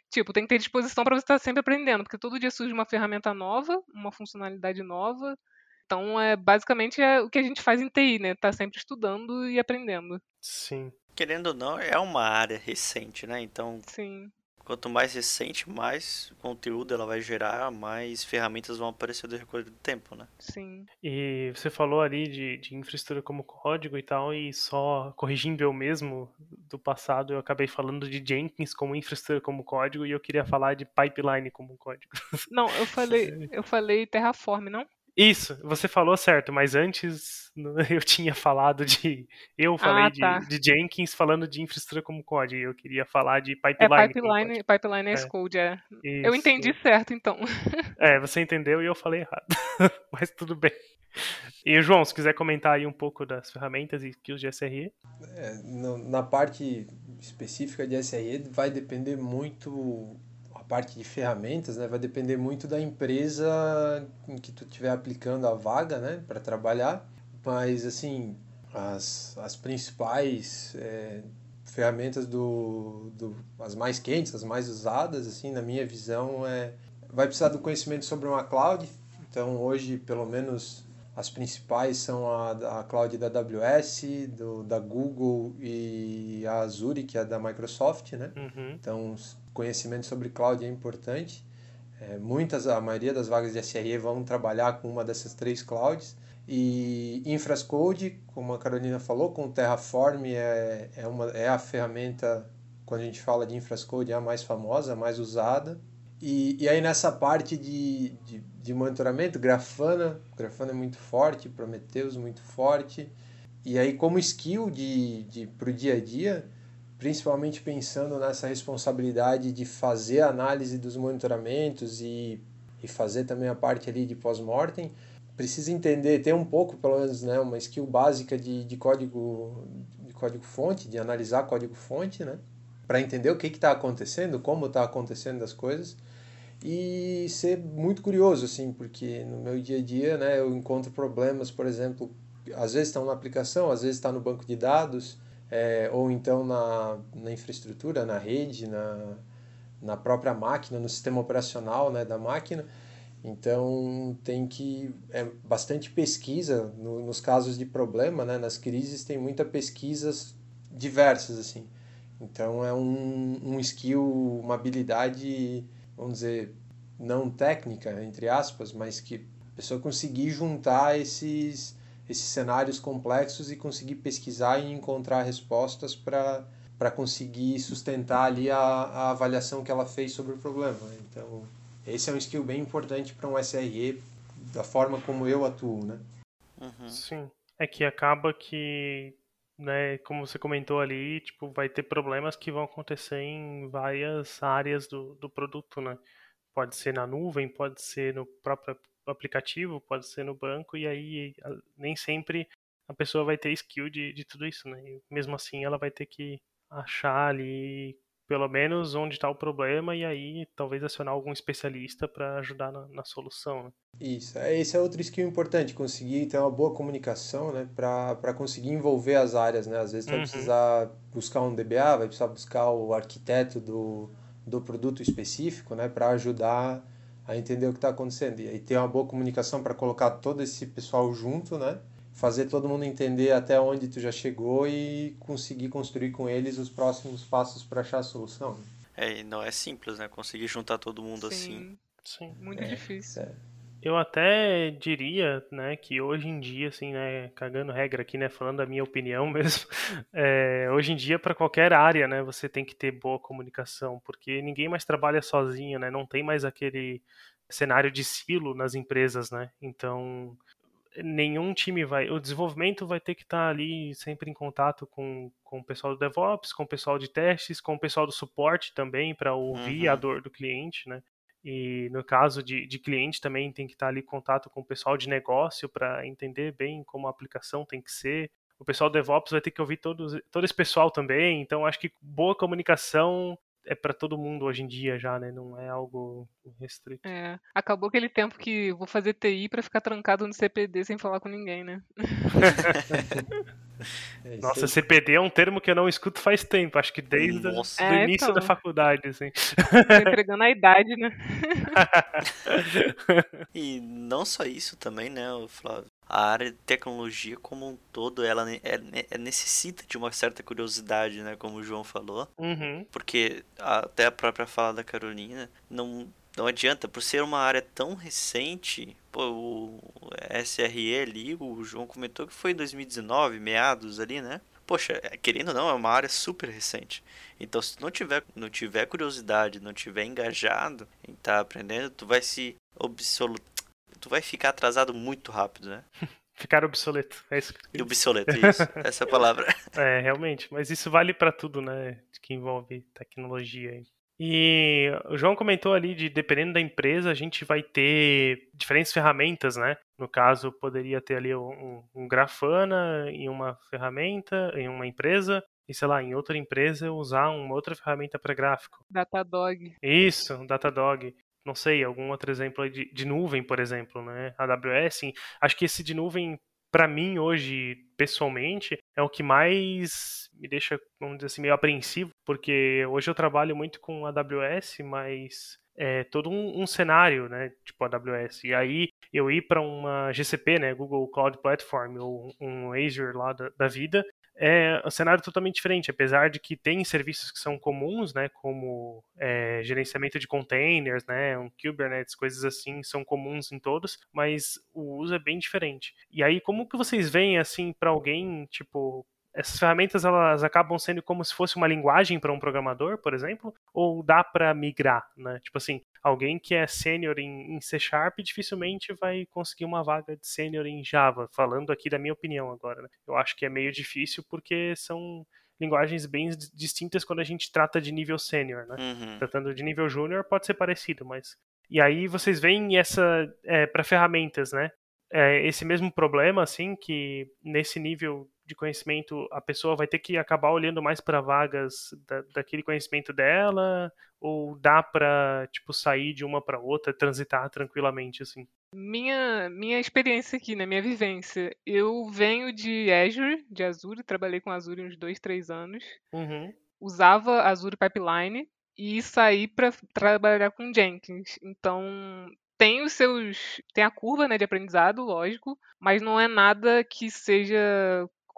tipo, tem que ter disposição para você estar sempre aprendendo, porque todo dia surge uma ferramenta nova, uma funcionalidade nova. Então, é basicamente é o que a gente faz em TI, né? Tá sempre estudando e aprendendo. Sim. Querendo ou não, é uma área recente, né? Então, Sim. Quanto mais recente, mais conteúdo ela vai gerar, mais ferramentas vão aparecer do decorrer do tempo, né? Sim. E você falou ali de, de infraestrutura como código e tal, e só corrigindo eu mesmo do passado, eu acabei falando de Jenkins como infraestrutura como código e eu queria falar de pipeline como código. Não, eu falei, eu falei Terraform, não? Isso, você falou certo, mas antes eu tinha falado de. Eu falei Ah, tá. de, de Jenkins falando de infraestrutura como código. Eu queria falar de É pipeline. como pipeline, pipeline as É. code, é. código. Eu Isso. entendi certo, então. É, você entendeu e eu falei errado. mas tudo bem. E João, se quiser comentar aí um pouco das ferramentas e skills de SRE. É, na parte específica de SRE vai depender muito parte de ferramentas, né? Vai depender muito da empresa em que tu estiver aplicando a vaga, né, para trabalhar. Mas assim, as, as principais é, ferramentas do, do as mais quentes, as mais usadas, assim, na minha visão, é vai precisar do conhecimento sobre uma cloud. Então hoje, pelo menos as principais são a, a cloud da AWS, do, da Google e a Azure, que é da Microsoft, né? Uhum. Então, conhecimento sobre cloud é importante. É, muitas, a maioria das vagas de SRE vão trabalhar com uma dessas três clouds. E Infrascode, como a Carolina falou, com Terraform é, é, uma, é a ferramenta, quando a gente fala de Infrascode, é a mais famosa, a mais usada. E, e aí nessa parte de, de, de monitoramento, Grafana, Grafana é muito forte, Prometheus muito forte. E aí como skill de, de, para o dia a dia, principalmente pensando nessa responsabilidade de fazer a análise dos monitoramentos e, e fazer também a parte ali de pós-mortem, precisa entender, ter um pouco, pelo menos, né, uma skill básica de, de código de código fonte, de analisar código fonte, né, para entender o que está acontecendo, como está acontecendo as coisas e ser muito curioso, assim, porque no meu dia a dia, né, eu encontro problemas, por exemplo, às vezes estão na aplicação, às vezes está no banco de dados, é, ou então na, na infraestrutura, na rede, na, na própria máquina, no sistema operacional né, da máquina. Então tem que é bastante pesquisa no, nos casos de problema, né? Nas crises tem muita pesquisas diversas assim. Então é um, um skill, uma habilidade, vamos dizer, não técnica entre aspas, mas que a pessoa conseguir juntar esses esses cenários complexos e conseguir pesquisar e encontrar respostas para para conseguir sustentar ali a, a avaliação que ela fez sobre o problema. Então esse é um skill bem importante para um SRE, da forma como eu atuo, né? Uhum. Sim. É que acaba que, né, como você comentou ali, tipo, vai ter problemas que vão acontecer em várias áreas do, do produto, né? Pode ser na nuvem, pode ser no próprio aplicativo, pode ser no banco, e aí nem sempre a pessoa vai ter skill de, de tudo isso, né? E mesmo assim ela vai ter que achar ali pelo menos onde está o problema e aí talvez acionar algum especialista para ajudar na, na solução, né? Isso, é- esse é outro skill importante, conseguir ter uma boa comunicação, né, para conseguir envolver as áreas, né? Às vezes vai Uhum. precisar buscar um DBA, vai precisar buscar o arquiteto do, do produto específico, né, para ajudar a entender o que está acontecendo. E aí ter uma boa comunicação para colocar todo esse pessoal junto, né? Fazer todo mundo entender até onde tu já chegou e conseguir construir com eles os próximos passos para achar a solução. É, e não é simples, né? Conseguir juntar todo mundo assim. Sim. Muito difícil. É. Eu até diria, né, que hoje em dia, assim, né, cagando regra aqui, né, falando da minha opinião mesmo, é, hoje em dia para qualquer área, né, você tem que ter boa comunicação, porque ninguém mais trabalha sozinho, né, não tem mais aquele cenário de silo nas empresas, né, então nenhum time vai, o desenvolvimento vai ter que estar ali sempre em contato com, com o pessoal do DevOps, com o pessoal de testes, com o pessoal do suporte também para ouvir Uhum. a dor do cliente, né? E no caso de, de cliente também tem que estar ali em contato com o pessoal de negócio para entender bem como a aplicação tem que ser. O pessoal do DevOps vai ter que ouvir todos, todo esse pessoal também. Então acho que boa comunicação é para todo mundo hoje em dia já, né? Não é algo restrito. É, acabou aquele tempo que vou fazer TI para ficar trancado no CPD sem falar com ninguém, né? É Nossa, CPD é um termo que eu não escuto faz tempo, acho que desde o é, início então. da faculdade, assim. Tô entregando a idade, né? e não só isso também, né, Flávio? A área de tecnologia como um todo, ela é, é, necessita de uma certa curiosidade, né, como o João falou. Uhum. Porque até a própria fala da Carolina, não não adianta, por ser uma área tão recente, pô, o SRE ali, o João comentou que foi em 2019, meados ali, né? Poxa, é, querendo ou não, é uma área super recente. Então, se tu não tiver, não tiver curiosidade, não tiver engajado em estar tá aprendendo, tu vai se obsoleto, tu vai ficar atrasado muito rápido, né? Ficar obsoleto, é isso. Que obsoleto, isso. Essa é a palavra. É, realmente. Mas isso vale para tudo, né? Que envolve tecnologia. E o João comentou ali de dependendo da empresa, a gente vai ter diferentes ferramentas, né? No caso, poderia ter ali um, um Grafana em uma ferramenta, em uma empresa, e sei lá, em outra empresa usar uma outra ferramenta para gráfico. Datadog. Isso, Datadog. Não sei, algum outro exemplo de, de nuvem, por exemplo, né? AWS. Acho que esse de nuvem para mim hoje, pessoalmente, é o que mais me deixa, vamos dizer assim, meio apreensivo, porque hoje eu trabalho muito com AWS, mas é todo um, um cenário, né, tipo AWS. E aí eu ir para uma GCP, né, Google Cloud Platform ou um Azure lá da, da vida, é um cenário totalmente diferente, apesar de que tem serviços que são comuns, né, como é, gerenciamento de containers, né, um Kubernetes, coisas assim, são comuns em todos, mas o uso é bem diferente. E aí, como que vocês veem, assim, para alguém, tipo, essas ferramentas elas acabam sendo como se fosse uma linguagem para um programador, por exemplo, ou dá para migrar, né? Tipo assim, alguém que é sênior em, em, C Sharp dificilmente vai conseguir uma vaga de sênior em Java, falando aqui da minha opinião agora, né? Eu acho que é meio difícil porque são linguagens bem distintas quando a gente trata de nível sênior, né? Uhum. Tratando de nível júnior pode ser parecido, mas e aí vocês veem essa é, para ferramentas, né? É, esse mesmo problema, assim, que nesse nível de conhecimento, a pessoa vai ter que acabar olhando mais para vagas da, daquele conhecimento dela ou dá para tipo sair de uma para outra, transitar tranquilamente assim? Minha minha experiência aqui, né, minha vivência, eu venho de Azure, de Azure, trabalhei com Azure uns dois, três anos. Uhum. Usava Azure Pipeline e saí para trabalhar com Jenkins. Então tem os seus. Tem a curva né, de aprendizado, lógico, mas não é nada que seja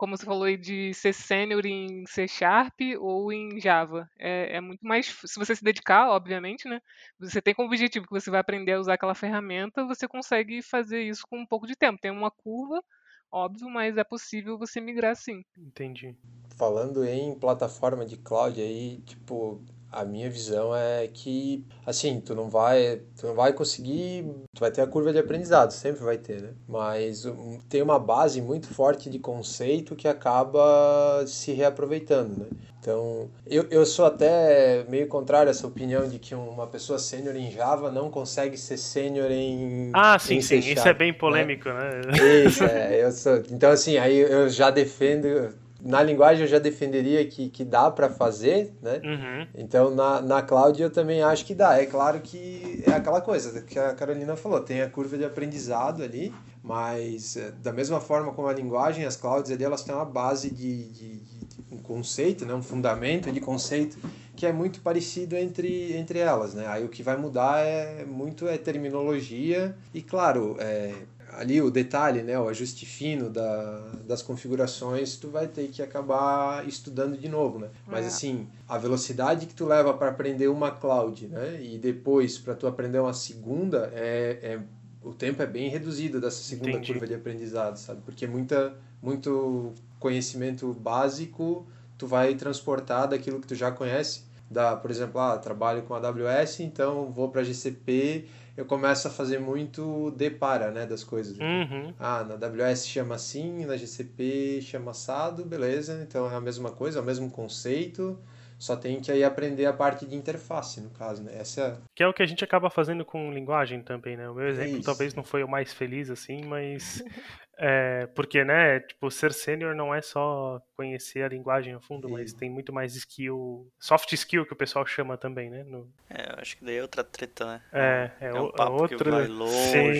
como você falou aí, de ser sênior em C Sharp ou em Java. É, é, muito mais. Se você se dedicar, obviamente, né? Você tem como objetivo que você vai aprender a usar aquela ferramenta, você consegue fazer isso com um pouco de tempo. Tem uma curva, óbvio, mas é possível você migrar sim. Entendi. Falando em plataforma de cloud aí, tipo, a minha visão é que assim tu não vai tu não vai conseguir tu vai ter a curva de aprendizado sempre vai ter né mas tem uma base muito forte de conceito que acaba se reaproveitando né então eu, eu sou até meio contrário a essa opinião de que uma pessoa sênior em Java não consegue ser sênior em ah sim em sim isso é bem né? polêmico né, né? isso é sou então assim aí eu já defendo na linguagem eu já defenderia que, que dá para fazer, né? Uhum. Então na, na cloud eu também acho que dá. É claro que é aquela coisa que a Carolina falou, tem a curva de aprendizado ali, mas eh, da mesma forma como a linguagem, as clouds ali elas têm uma base de, de, de um conceito, né? um fundamento de conceito que é muito parecido entre, entre elas, né? Aí o que vai mudar é muito é terminologia e claro, é, ali o detalhe, né, o ajuste fino da, das configurações, tu vai ter que acabar estudando de novo, né? Mas é. assim, a velocidade que tu leva para aprender uma cloud, né, e depois para tu aprender uma segunda, é, é o tempo é bem reduzido dessa segunda Entendi. curva de aprendizado, sabe? Porque muita muito conhecimento básico tu vai transportar daquilo que tu já conhece, da, por exemplo, ah, trabalho com AWS, então vou para GCP eu começo a fazer muito depara, né, das coisas. Uhum. Ah, na AWS chama assim, na GCP chama assado, beleza, então é a mesma coisa, é o mesmo conceito, só tem que aí aprender a parte de interface, no caso, né, essa é... Que é o que a gente acaba fazendo com linguagem também, né, o meu exemplo Isso. talvez não foi o mais feliz, assim, mas É, porque, né, tipo, ser sênior não é só conhecer a linguagem a fundo, Sim. mas tem muito mais skill, soft skill que o pessoal chama também, né? no- É, eu acho que daí é outra treta, né? é, é, É um o- papo que outro. vai longe.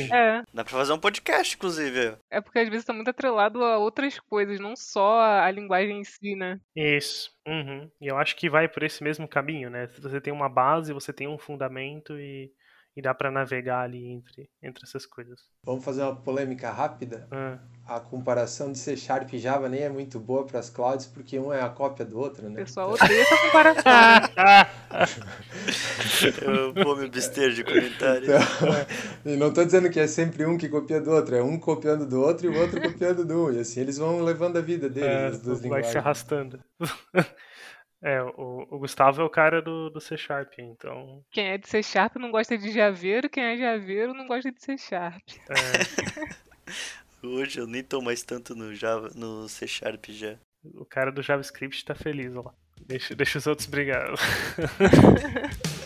Sim. É, Dá pra fazer um podcast, inclusive. é porque às vezes tá muito atrelado a outras coisas, não só a a linguagem em si, né? Isso. Uhum. E eu acho que vai por esse mesmo caminho, né? Você tem uma base, você tem um fundamento e, e dá pra navegar ali entre, entre essas coisas. Vamos fazer uma polêmica rápida. Ah, A comparação de C Sharp e Java nem é muito boa para as clouds, porque um é a cópia do outro, O né? pessoal odeia essa comparação. Eu vou me abster de comentários. Então, e não estou dizendo que é sempre um que copia do outro, é um copiando do outro e o outro copiando do um. E assim eles vão levando a vida deles, é, as duas vai linguagens. se arrastando. É, o, o Gustavo é o cara do, do C Sharp, então. Quem é de C Sharp não gosta de Javeiro, quem é Javeiro não gosta de C Sharp. é, Hoje eu nem tô mais tanto no Java, no C Sharp já. o cara do JavaScript tá feliz, ó lá. Deixa, deixa os outros brigar.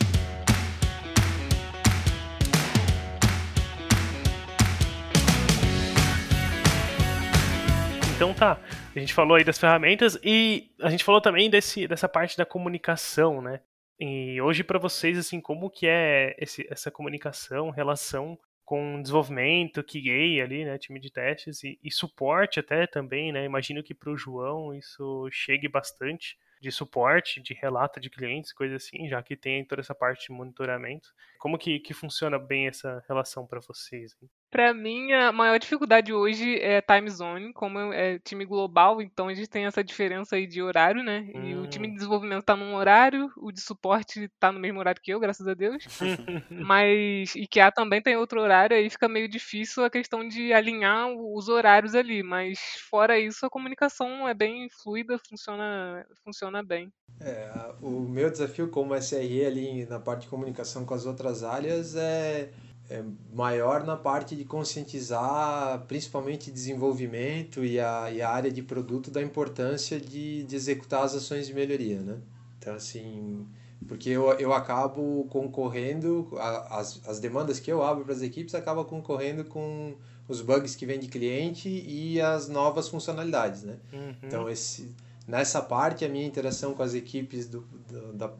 Então tá, a gente falou aí das ferramentas e a gente falou também desse, dessa parte da comunicação, né? E hoje para vocês, assim, como que é esse, essa comunicação, relação com desenvolvimento, QA ali, né, time de testes e, e suporte até também, né? Imagino que para o João isso chegue bastante de suporte, de relato de clientes, coisa assim, já que tem toda essa parte de monitoramento. Como que, que funciona bem essa relação para vocês? hein? Pra mim, a maior dificuldade hoje é time zone, como é time global, então a gente tem essa diferença aí de horário, né? E o time Hum. de desenvolvimento tá num horário, o de suporte tá no mesmo horário que eu, graças a Deus. Mas e que a também tem outro horário, aí fica meio difícil a questão de alinhar os horários ali, mas fora isso a comunicação é bem fluida, funciona funciona bem. É, o meu desafio como SRE ali na parte de comunicação com as outras áreas é, é maior na parte de conscientizar principalmente desenvolvimento e a, e a área de produto da importância de, de executar as ações de melhoria, né? Então, assim, porque eu, eu acabo concorrendo, a- as, as demandas que eu abro para as equipes acabam concorrendo com os bugs que vem de cliente e as novas funcionalidades, né? Uhum. Então, esse, nessa parte, a minha interação com as equipes do, do, da-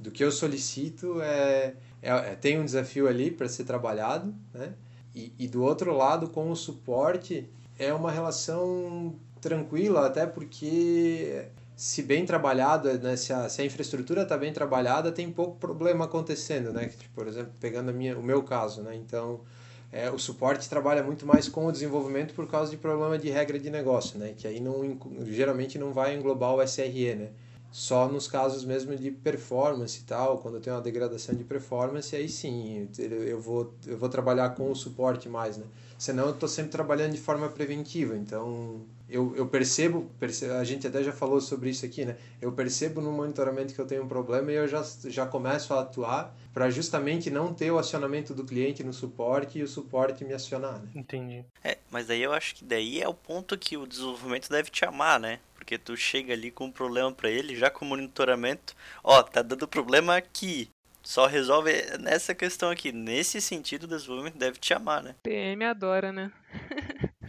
do que eu solicito é, é, é- tem um desafio ali para ser trabalhado, né? E, e do outro lado, com o suporte, é uma relação tranquila, até porque se bem trabalhado, né, se, a, se a infraestrutura está bem trabalhada, tem pouco problema acontecendo, né? Por exemplo, pegando a minha, o meu caso, né? Então, é, o suporte trabalha muito mais com o desenvolvimento por causa de problema de regra de negócio, né? Que aí não, geralmente não vai englobar o SRE, né? Só nos casos mesmo de performance e tal, quando tem uma degradação de performance, aí sim, eu- eu vou, eu vou trabalhar com o suporte mais, né? Senão eu estou sempre trabalhando de forma preventiva, então eu, eu percebo, perce- a gente até já falou sobre isso aqui, né? Eu percebo no monitoramento que eu tenho um problema e eu já, já começo a atuar para justamente não ter o acionamento do cliente no suporte e o suporte me acionar, né? Entendi. É, mas daí eu acho que daí é o ponto que o desenvolvimento deve te amar, né? Porque tu chega ali com um problema pra ele, já com o monitoramento, ó, tá dando problema aqui. Só resolve nessa questão aqui. Nesse sentido, o desenvolvimento deve te amar, né? PM adora, né?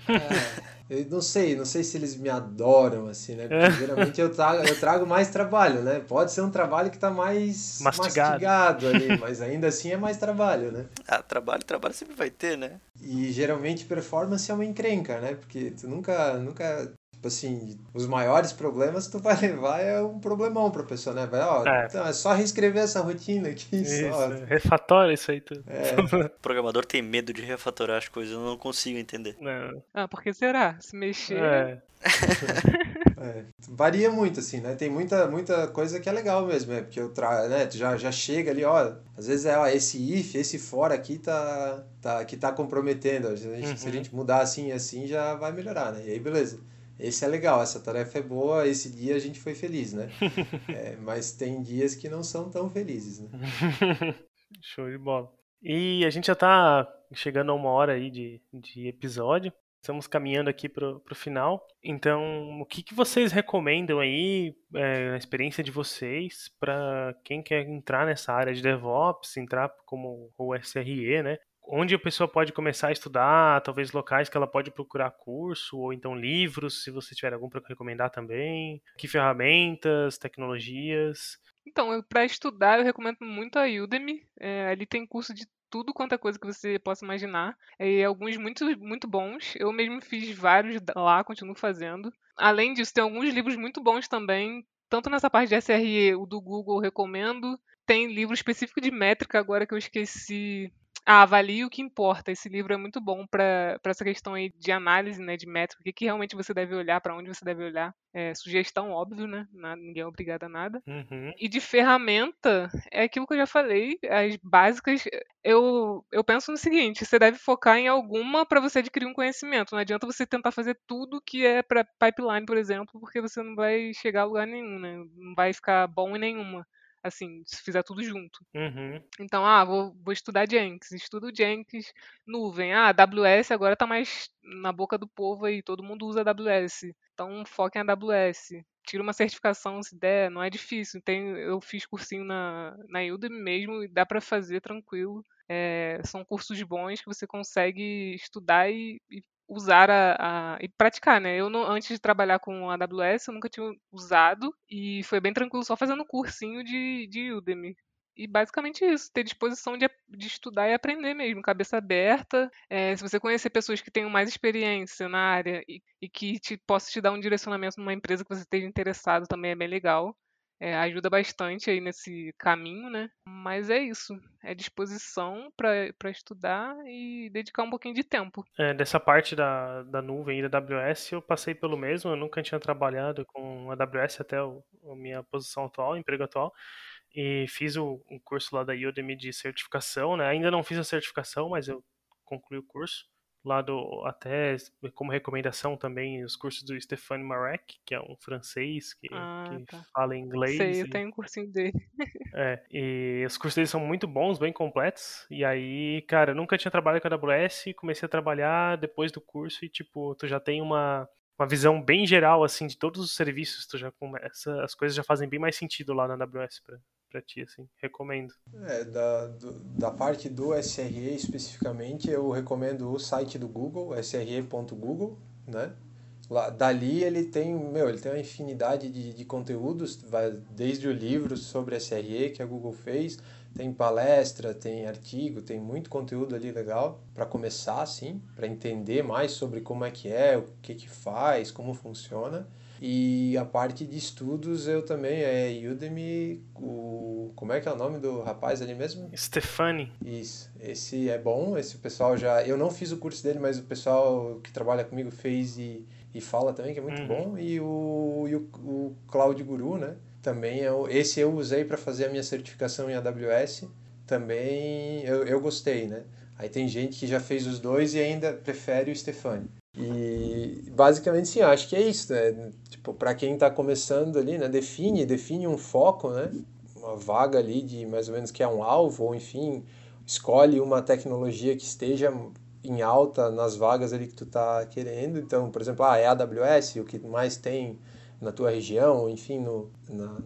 É, eu não sei, não sei se eles me adoram, assim, né? Porque geralmente eu trago, eu trago mais trabalho, né? Pode ser um trabalho que tá mais Mastigado. mastigado ali, mas ainda assim é mais trabalho, né? Ah, trabalho, trabalho sempre vai ter, né? E geralmente performance é uma encrenca, né? Porque tu nunca, nunca, tipo assim, os maiores problemas tu vai levar é um problemão pra pessoa, né? Vai, ó, É. então é só reescrever essa rotina aqui, Isso, só. refatória isso aí tudo. É, O programador tem medo de refatorar as coisas, eu não consigo entender. Não, Ah, por que será? Se mexer. é, é. Varia muito, assim, né? Tem muita, muita coisa que é legal mesmo, é porque eu tra... né? tu já, já chega ali, ó, às vezes é, ó, esse if, esse for aqui tá, tá, que tá comprometendo. Se a, gente, se a Uhum. gente mudar assim e assim, já vai melhorar, né? E aí, beleza. Esse é legal, essa tarefa é boa, esse dia a gente foi feliz, né? É, mas tem dias que não são tão felizes, né? Show de bola. E a gente já tá chegando a uma hora aí de, de episódio. Estamos caminhando aqui pro, pro final. Então, o que, que vocês recomendam aí, é, a experiência de vocês, para quem quer entrar nessa área de DevOps, entrar como o SRE, né? Onde a pessoa pode começar a estudar, talvez locais que ela pode procurar curso, ou então livros, se você tiver algum para recomendar também. Que ferramentas, tecnologias. Então, para estudar, eu recomendo muito a Udemy. É, ali tem curso de tudo quanto é coisa que você possa imaginar. E alguns muito, muito bons. Eu mesmo fiz vários lá, continuo fazendo. Além disso, tem alguns livros muito bons também. Tanto nessa parte de SRE, o do Google, recomendo. Tem livro específico de métrica agora que eu esqueci ah, avalie o que importa. Esse livro é muito bom para essa questão aí de análise, né, de métrica, o que, que realmente você deve olhar, para onde você deve olhar. É, sugestão, óbvio, né? ninguém é obrigado a nada. Uhum. E de ferramenta, é aquilo que eu já falei, as básicas. Eu, eu penso no seguinte: você deve focar em alguma para você adquirir um conhecimento. Não adianta você tentar fazer tudo que é para pipeline, por exemplo, porque você não vai chegar a lugar nenhum, né? Não vai ficar bom em nenhuma assim, se fizer tudo junto. Uhum. Então, ah, vou, vou estudar Jenkins, estudo Jenkins, nuvem. Ah, AWS agora tá mais na boca do povo aí, todo mundo usa AWS. Então, foca em AWS. Tira uma certificação se der, não é difícil. Tem, eu fiz cursinho na, na Udemy mesmo e dá para fazer tranquilo. É, são cursos bons que você consegue estudar e, e usar a, a, e praticar, né? Eu não, antes de trabalhar com a AWS, eu nunca tinha usado e foi bem tranquilo só fazendo cursinho de, de Udemy. E basicamente isso, ter disposição de, de estudar e aprender mesmo, cabeça aberta. É, se você conhecer pessoas que tenham mais experiência na área e, e que te, possa te dar um direcionamento numa empresa que você esteja interessado também é bem legal. É, ajuda bastante aí nesse caminho, né? Mas é isso. É disposição para estudar e dedicar um pouquinho de tempo. É, dessa parte da, da nuvem e da AWS, eu passei pelo mesmo. Eu nunca tinha trabalhado com a AWS até o, a minha posição atual, emprego atual. E fiz o, um curso lá da Udemy de certificação, né? Ainda não fiz a certificação, mas eu concluí o curso lá do até como recomendação também os cursos do Stéphane Marek, que é um francês que, ah, que tá. fala inglês. Sei, e, eu tenho um cursinho dele. É, e os cursos dele são muito bons, bem completos. E aí, cara, eu nunca tinha trabalhado com a AWS, comecei a trabalhar depois do curso e tipo, tu já tem uma uma visão bem geral assim de todos os serviços, tu já começa, as coisas já fazem bem mais sentido lá na AWS para para ti, assim, recomendo. É, da, do, da parte do SRE especificamente, eu recomendo o site do Google, sre.google, né? Lá, dali ele tem, meu, ele tem uma infinidade de, de conteúdos, vai desde o livro sobre SRE que a Google fez, tem palestra, tem artigo, tem muito conteúdo ali legal para começar, assim, para entender mais sobre como é que é, o que que faz, como funciona. E a parte de estudos eu também, é Udemy, o, como é que é o nome do rapaz ali mesmo? Stefani. Isso, esse é bom, esse pessoal já, eu não fiz o curso dele, mas o pessoal que trabalha comigo fez e, e fala também que é muito uhum. bom. E o, e o, o Cloud Guru, né? Também é, esse eu usei para fazer a minha certificação em AWS, também eu, eu gostei, né? Aí tem gente que já fez os dois e ainda prefere o Stefani. E basicamente sim, acho que é isso, né? Tipo, para quem está começando ali, né, define, define um foco, né? Uma vaga ali de mais ou menos que é um alvo, ou enfim, escolhe uma tecnologia que esteja em alta nas vagas ali que tu está querendo. Então, por exemplo, ah, é AWS, o que mais tem na tua região, enfim, no, na,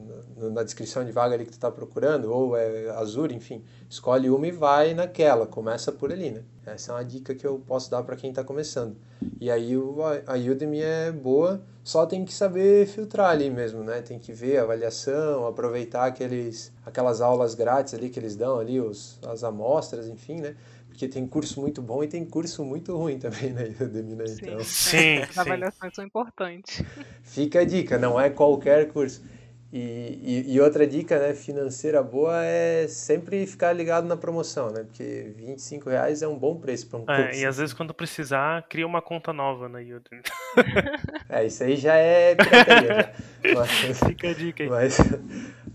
na, descrição de vaga ali que tu está procurando, ou é Azure, enfim, escolhe uma e vai naquela, começa por ali, né? Essa é uma dica que eu posso dar para quem está começando. E aí a Udemy é boa, só tem que saber filtrar ali mesmo, né? Tem que ver a avaliação, aproveitar aqueles, aquelas aulas grátis ali que eles dão ali, os, as amostras, enfim, né? Porque tem curso muito bom e tem curso muito ruim também na Udemy, né? Então, sim, as avaliações são importantes. Fica a dica, não é qualquer curso. E, e, e, outra dica né, financeira boa é sempre ficar ligado na promoção, né? Porque 25 reais é um bom preço para um é, curso. E às vezes quando precisar, cria uma conta nova na Udemy. é, isso aí já é pirataria. Mas, Fica a dica aí. Mas,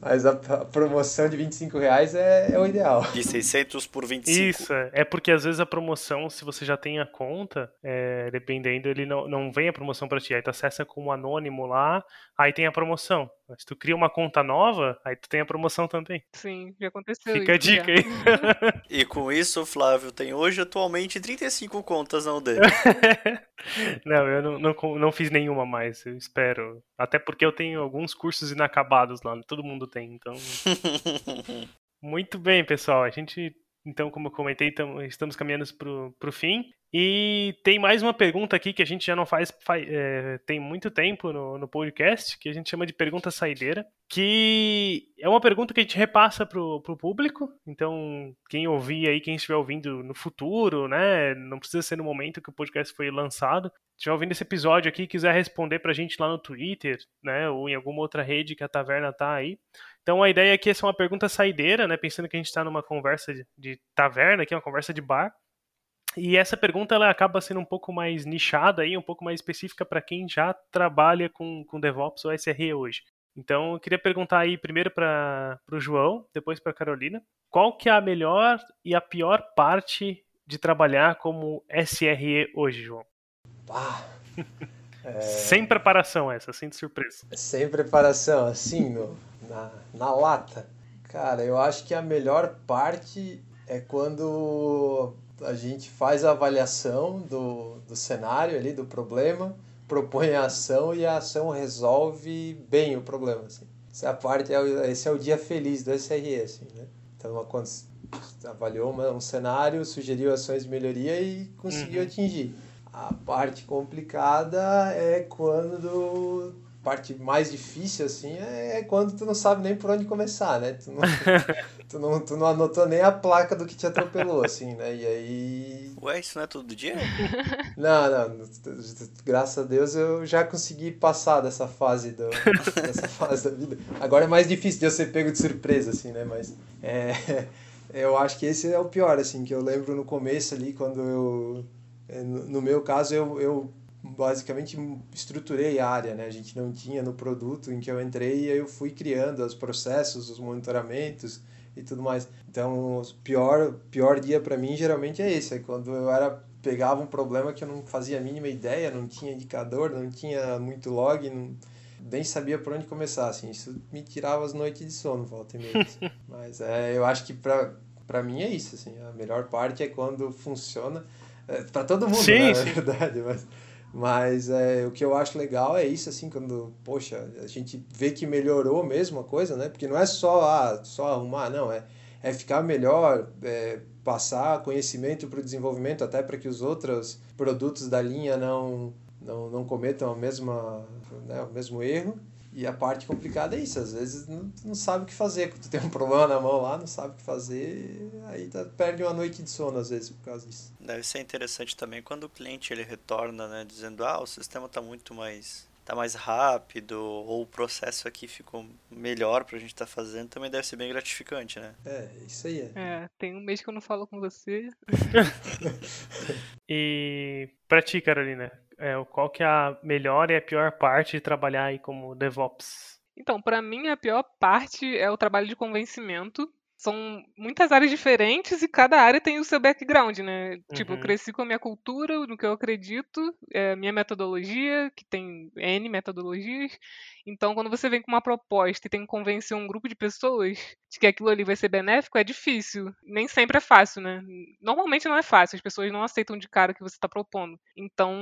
mas a, a, promoção de 25 reais é, é, o ideal. De 600 por 25. Isso, é. é porque às vezes a promoção, se você já tem a conta, é, dependendo, ele não, não vem a promoção para ti. Aí tu acessa com um anônimo lá, aí tem a promoção. Se tu cria uma conta nova, aí tu tem a promoção também. Sim, já aconteceu Fica isso, a dica aí. e com isso, o Flávio tem hoje atualmente 35 contas na UD. não, eu não, não, não fiz nenhuma mais, eu espero. Até porque eu tenho alguns cursos inacabados lá, todo mundo tem, então. Muito bem, pessoal. A gente Então, como eu comentei, tamo, estamos caminhando para o fim. E tem mais uma pergunta aqui que a gente já não faz, faz é, tem muito tempo no, no podcast, que a gente chama de pergunta saideira, que é uma pergunta que a gente repassa pro, pro público. Então, quem ouvir aí, quem estiver ouvindo no futuro, né? Não precisa ser no momento que o podcast foi lançado. estiver ouvindo esse episódio aqui quiser responder pra gente lá no Twitter, né? Ou em alguma outra rede que a taverna tá aí. Então a ideia aqui é ser uma pergunta saideira, né? Pensando que a gente está numa conversa de, de taverna, aqui, uma conversa de bar. E essa pergunta ela acaba sendo um pouco mais nichada aí, um pouco mais específica para quem já trabalha com, com DevOps ou SRE hoje. Então, eu queria perguntar aí primeiro para o João, depois para a Carolina, qual que é a melhor e a pior parte de trabalhar como SRE hoje, João? Ah, é... Sem preparação essa, sem surpresa. Sem preparação, assim, no, na, na lata. Cara, eu acho que a melhor parte é quando a gente faz a avaliação do, do cenário ali, do problema, propõe a ação e a ação resolve bem o problema. Assim. Essa parte, é esse é o dia feliz do SRE. Assim, né? Então, quando avaliou uma, um cenário, sugeriu ações de melhoria e conseguiu uhum. atingir. A parte complicada é quando parte mais difícil, assim, é, é quando tu não sabe nem por onde começar, né? Tu não, tu não, tu não anotou nem a placa do que te atropelou, assim, né? E aí... Ué, isso não é todo dia? Não, não. Graças a Deus eu já consegui passar dessa fase, do, dessa fase da vida. Agora é mais difícil de eu ser pego de surpresa, assim, né? Mas é, eu acho que esse é o pior, assim, que eu lembro no começo ali, quando eu... No meu caso, eu, eu basicamente estruturei a área, né? A gente não tinha no produto em que eu entrei e eu fui criando os processos, os monitoramentos e tudo mais. Então, o pior, pior dia para mim geralmente é esse, é quando eu era pegava um problema que eu não fazia a mínima ideia, não tinha indicador, não tinha muito log, não, nem sabia por onde começar, assim. Isso me tirava as noites de sono, volta e meia. Assim. Mas é, eu acho que para para mim é isso, assim. A melhor parte é quando funciona é, para todo mundo, sim, né, sim. na verdade, mas mas é, o que eu acho legal é isso, assim, quando, poxa, a gente vê que melhorou mesmo a coisa, né? Porque não é só, ah, só arrumar, não, é, é ficar melhor, é, passar conhecimento para o desenvolvimento, até para que os outros produtos da linha não, não, não cometam a mesma, né, o mesmo erro. E a parte complicada é isso, às vezes não, não sabe o que fazer, quando tu tem um problema na mão lá, não sabe o que fazer, aí tá, perde uma noite de sono às vezes por causa disso. Deve ser interessante também quando o cliente ele retorna, né, dizendo, ah, o sistema está muito mais tá mais rápido, ou o processo aqui ficou melhor pra gente estar tá fazendo, também deve ser bem gratificante, né? É, isso aí é. É, tem um mês que eu não falo com você. e pra ti, Carolina, é, qual que é a melhor e a pior parte de trabalhar aí como DevOps? Então, para mim a pior parte é o trabalho de convencimento. São muitas áreas diferentes e cada área tem o seu background, né? Uhum. Tipo, eu uhum. cresci com a minha cultura, no que eu acredito, é, minha metodologia, que tem N metodologias. Então, quando você vem com uma proposta e tem que convencer um grupo de pessoas de que aquilo ali vai ser benéfico, é difícil. Nem sempre é fácil, né? Normalmente não é fácil, as pessoas não aceitam de cara o que você está propondo. Então,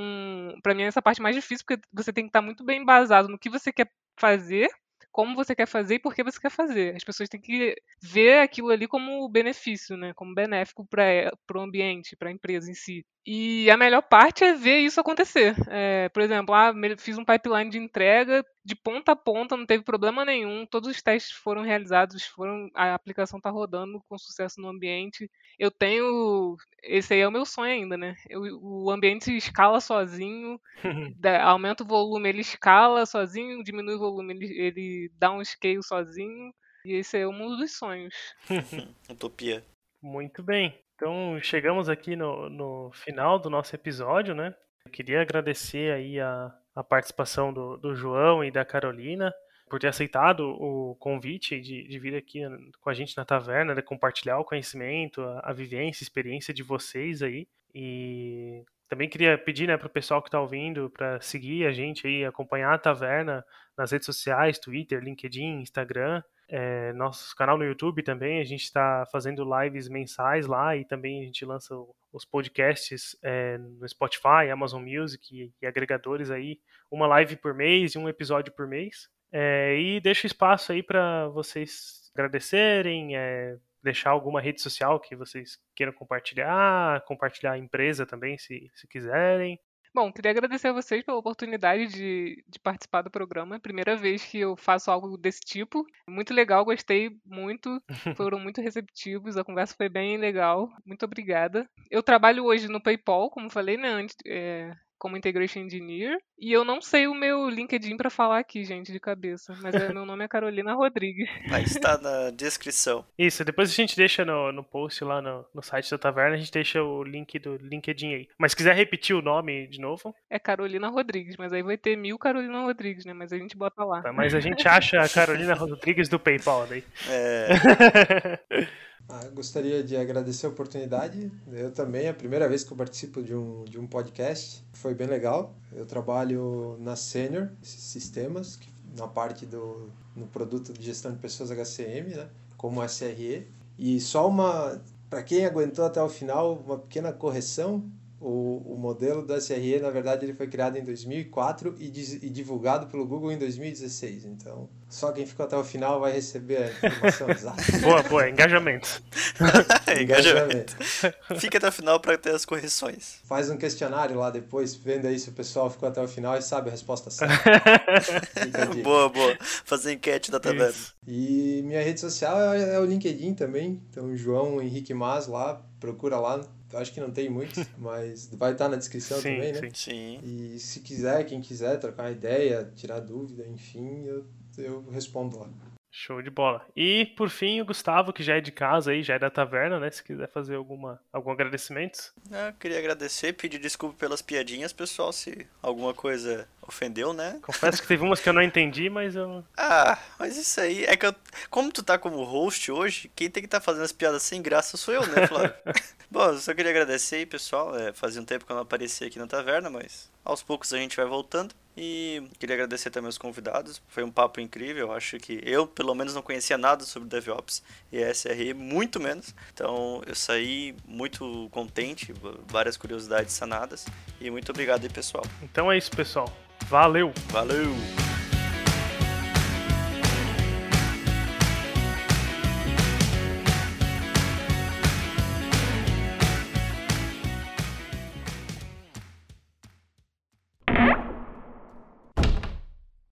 para mim, essa parte mais difícil, porque você tem que estar muito bem embasado no que você quer fazer como você quer fazer e por que você quer fazer. As pessoas têm que ver aquilo ali como benefício, né? Como benéfico para o ambiente, para a empresa em si. E a melhor parte é ver isso acontecer. É, por exemplo, ah, fiz um pipeline de entrega de ponta a ponta, não teve problema nenhum, todos os testes foram realizados, foram, a aplicação está rodando com sucesso no ambiente. Eu tenho. Esse aí é o meu sonho ainda, né? Eu, o ambiente escala sozinho, aumenta o volume, ele escala sozinho, diminui o volume, ele, ele dá um scale sozinho. E esse é o mundo dos sonhos. Utopia. Muito bem. Então, chegamos aqui no, no final do nosso episódio, né? Eu queria agradecer aí a, a participação do, do João e da Carolina por ter aceitado o convite de, de vir aqui com a gente na taverna, de compartilhar o conhecimento, a, a vivência, a experiência de vocês aí. E também queria pedir né, para o pessoal que está ouvindo para seguir a gente aí, acompanhar a taverna nas redes sociais, Twitter, LinkedIn, Instagram é, nosso canal no YouTube também, a gente está fazendo lives mensais lá e também a gente lança os podcasts é, no Spotify, Amazon Music e, e, agregadores aí, uma live por mês e um episódio por mês. É, e deixo espaço aí para vocês agradecerem, é, deixar alguma rede social que vocês queiram compartilhar, compartilhar a empresa também, se, se quiserem. Bom, queria agradecer a vocês pela oportunidade de, de participar do programa. Primeira vez que eu faço algo desse tipo. Muito legal, gostei muito. Foram muito receptivos, a conversa foi bem legal. Muito obrigada. Eu trabalho hoje no PayPal, como falei, né? Antes, é, como Integration Engineer. E eu não sei o meu LinkedIn para falar aqui, gente, de cabeça. Mas é, meu nome é Carolina Rodrigues. Mas está na descrição. Isso, depois a gente deixa no, no post lá no, no site da Taverna, a gente deixa o link do LinkedIn aí. Mas se quiser repetir o nome de novo. É Carolina Rodrigues, mas aí vai ter mil Carolina Rodrigues, né? Mas a gente bota lá. Tá, mas a gente acha a Carolina Rodrigues do PayPal daí. É. Ah, gostaria de agradecer a oportunidade. Eu também, é a primeira vez que eu participo de um, de um podcast. Foi bem legal. Eu trabalho na Senior Sistemas, na parte do no produto de gestão de pessoas HCM, né, como SRE. E só uma, para quem aguentou até o final, uma pequena correção. O, o modelo do SRE, na verdade, ele foi criado em 2004 e, e divulgado pelo Google em 2016. Então, só quem ficou até o final vai receber a informação exata. Boa, boa, engajamento. engajamento. Fica até o final para ter as correções. Faz um questionário lá depois, vendo aí se o pessoal ficou até o final e sabe a resposta certa. boa, boa. Fazer enquete da taverna. E minha rede social é, é o LinkedIn também. Então, João Henrique Mas lá, procura lá acho que não tem muito, mas vai estar na descrição sim, também, né? Sim. E se quiser, quem quiser trocar ideia, tirar dúvida, enfim, eu, eu respondo lá. Show de bola. E por fim, o Gustavo, que já é de casa aí, já é da taverna, né? Se quiser fazer alguma, algum agradecimento. Eu queria agradecer, pedir desculpa pelas piadinhas, pessoal, se alguma coisa ofendeu, né? Confesso que teve umas que eu não entendi, mas eu. Ah, mas isso aí é que eu. Como tu tá como host hoje, quem tem que estar tá fazendo as piadas sem graça sou eu, né, Flávio? Bom, eu só queria agradecer aí, pessoal. É, fazia um tempo que eu não aparecia aqui na taverna, mas aos poucos a gente vai voltando. E queria agradecer também os convidados. Foi um papo incrível. Acho que eu, pelo menos, não conhecia nada sobre DevOps e SRE, muito menos. Então eu saí muito contente, várias curiosidades sanadas. E muito obrigado aí, pessoal. Então é isso, pessoal. Valeu! Valeu!